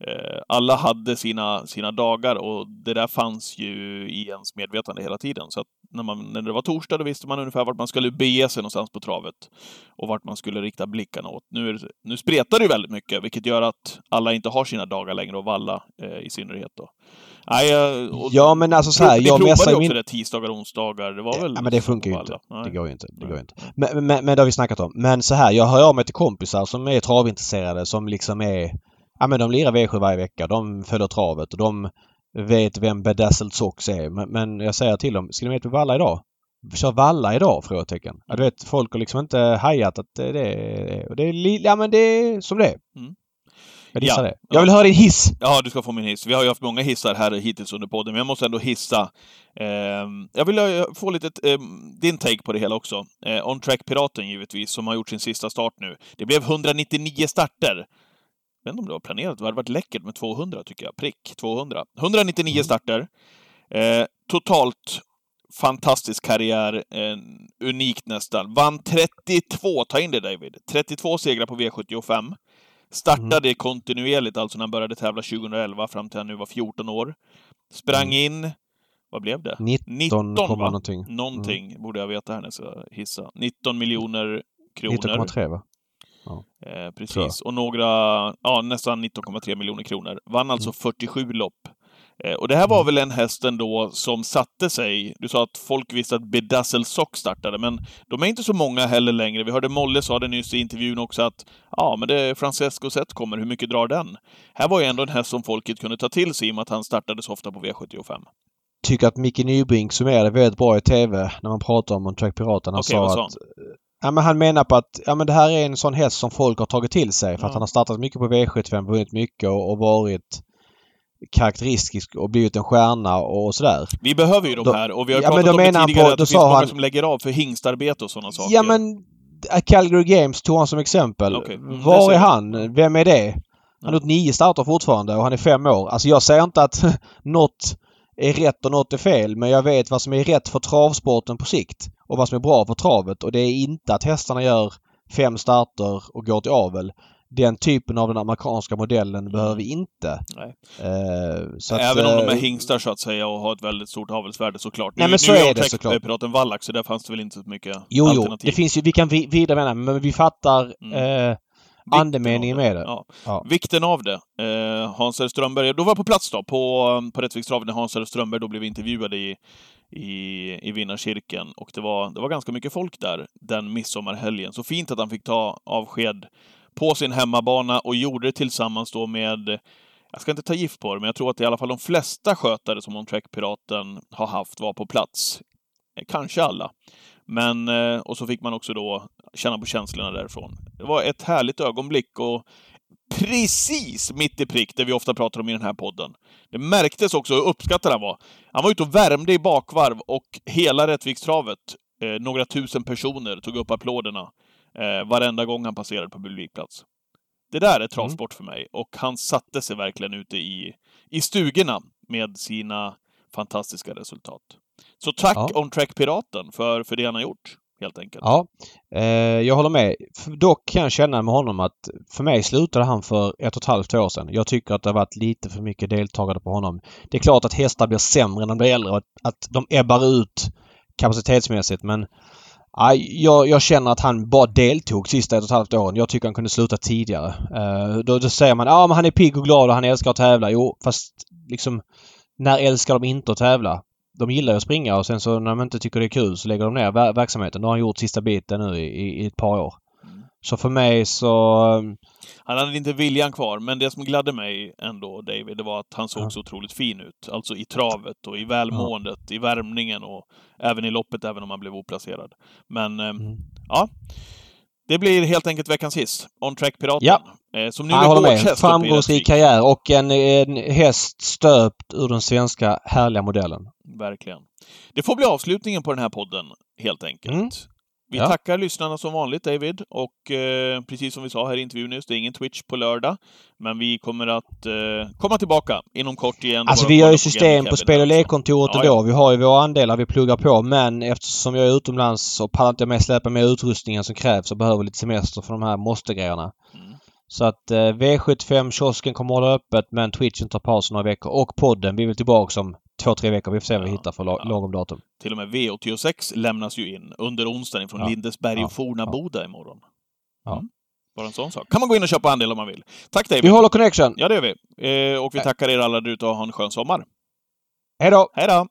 Eh, alla hade sina, sina dagar och det där fanns ju i ens medvetande hela tiden. Så att när, man, när det var torsdag då visste man ungefär vart man skulle bege sig någonstans på travet och vart man skulle rikta blickarna åt. Nu, är, nu spretar det ju väldigt mycket, vilket gör att alla inte har sina dagar längre och Valla eh, i synnerhet. Då. Nej, eh, och, ja, men alltså så här. Jag provade ju min... också det tisdagar och onsdagar. Det var ja, väl... Ja, men det funkar ju inte. Det går ju inte. Det går ju inte. Men, men, men det har vi snackat om. Men så här, jag hör av mig till kompisar som är travintresserade som liksom är ja men de lirar V7 varje vecka. De följer travet och de vet vem Bedazzled Sox är. Men, men jag säger till dem, ska ni med på Valla idag? Kör Valla idag? Frågetecken. Ja, du vet, folk har liksom inte hajat att det är... Det är, ja men det är som det är. Mm. Jag Ja. det. Jag vill höra din hiss! Ja, du ska få min hiss. Vi har ju haft många hissar här hittills under podden, men jag måste ändå hissa. Ehm, jag vill eh, få lite ehm, din take på det hela också. Eh, On Track Piraten givetvis, som har gjort sin sista start nu. Det blev 199 starter. Vet inte om det var planerat. Det hade varit läckert med 200, tycker jag. Prick 200. 199 starter. Eh, totalt fantastisk karriär. Eh, unikt nästan. Vann 32, ta in det David. 32 segrar på V75. Startade kontinuerligt, alltså när han började tävla 2011 fram till han nu var 14 år. Sprang in, vad blev det? 19, komma någonting. Någonting borde jag veta här när jag ska hissa. 19 miljoner kronor. 19,3 va? Eh, precis. Och några, ja nästan 19,3 miljoner kronor. Vann alltså 47 lopp. Eh, och det här var Mm. väl en häst ändå som satte sig. Du sa att folk visste att Bedazzle Sock startade, men de är inte så många heller längre. Vi hörde Molle sa det nyss i intervjun också att ja, men det är Francesco Zet kommer, hur mycket drar den? Här var ju ändå en häst som folket kunde ta till sig i och med att han startade så ofta på V75. Tycker att Micke Nybrink summerade väldigt bra i TV när man pratar om Track Piraten. Han sa sa att... Ja, men han menar på att ja, men det här är en sån häst som folk har tagit till sig för att Ja. han har startat mycket på V75, vunnit mycket och, och varit karaktäristisk och blivit en stjärna och sådär. Vi behöver ju de här och vi har Ja, pratat om det tidigare på- att det finns många han- som lägger av för hingstarbete och sådana saker. Ja men äh, Calgary Games tog han som exempel. Okej, mm, Var är han? Vem är det? Han Ja. har gjort nio starter fortfarande och han är fem år. Alltså jag säger inte att <laughs> något är rätt och något är fel men jag vet vad som är rätt för travsporten på sikt och vad som är bra för travet och det är inte att hästarna gör fem starter och går till avel. Den typen av den amerikanska modellen behöver vi inte. Eh, så att, Även om de är eh, hingstar så att säga och har ett väldigt stort avelsvärde såklart. Nej, nu, men så nu är jag det såklart. Piraten Wallach så där fanns det väl inte så mycket Jo, jo. alternativ. Det finns ju, vi kan vi- vidare med det, men vi fattar Mm. eh, andemeningen med det. Ja. Ja. Vikten av det. Eh, Hans R. Strömberg, då var jag på plats då, på, på Rättvikstravet när Hans R. Strömberg då blev intervjuad i, i, i vinnarkirken. Och det var, det var ganska mycket folk där den midsommarhelgen. Så fint att han fick ta avsked på sin hemmabana och gjorde det tillsammans då med jag ska inte ta gift på det, men jag tror att i alla fall de flesta skötare som On Track Piraten har haft var på plats. Eh, Kanske alla. Men, eh, och så fick man också då känna på känslorna därifrån. Det var ett härligt ögonblick och precis mitt i prick, det vi ofta pratar om i den här podden. Det märktes också hur uppskattad han var. Han var ute och värmde i bakvarv och hela Rättvikstravet, eh, några tusen personer, tog upp applåderna eh, varenda gång han passerade på publikplats. Det där är travsport för mig och han satte sig verkligen ute i, i stugorna med sina fantastiska resultat. Så tack Ja. On Track Piraten för, för det han har gjort, helt enkelt. Ja, eh, jag håller med. Dock kan jag känna med honom att för mig slutade han för ett och ett halvt år sedan. Jag tycker att det har varit lite för mycket deltagare på honom. Det är klart att hästar blir sämre när de blir äldre och att, att de ebbar ut kapacitetsmässigt men jag, jag känner att han bara deltog sista ett och ett halvt åren. Jag tycker han kunde sluta tidigare. Eh, då, då säger man ja men han är pigg och glad och han älskar att tävla. Jo, fast liksom när älskar de inte att tävla? De gillar ju att springa och sen så när de inte tycker det är kul så lägger de ner ver- verksamheten. Det har han gjort sista biten nu i, i, ett par år. Mm. Så för mig så... Han hade inte viljan kvar, men det som gladde mig ändå, David, det var att han såg Ja. så otroligt fin ut. Alltså i travet och i välmåendet, i värmningen och även i loppet, även om han blev oplacerad. Men eh, Mm. ja, det blir helt enkelt veckans hiss. On Track Piraten. Ja. Eh, som nu Jag är med. Framgångsrik karriär och en, en häst stöpt ur den svenska härliga modellen. Verkligen. Det får bli avslutningen på den här podden, helt enkelt. Mm. Vi Ja. tackar lyssnarna som vanligt, David. Och eh, precis som vi sa här i intervjun nyss, det är ingen Twitch på lördag. Men vi kommer att eh, komma tillbaka inom kort igen. Alltså vi gör ju system på spel och lekkontoret Ja, ändå. Vi har ju våra andelar vi pluggar på men eftersom jag är utomlands så pallar inte jag med släpa med utrustningen som krävs och behöver lite semester för de här måste-grejerna. Mm. Så att eh, V75-kiosken kommer hålla öppet men Twitchen tar paus några veckor och podden. Vi väl tillbaka om två, tre veckor. Vi får se vad vi hittar för la- ja. lagom datum. Till och med V86 lämnas ju in under onsdagen från Lindesberg och Fornaboda imorgon. Ja. Mm. Bara en sån sak. Kan man gå in och köpa andel om man vill. Tack David! Vi håller connection! Ja, det gör vi. Eh, och vi tackar er alla där ute och ha en skön sommar. Hej då! Hej då!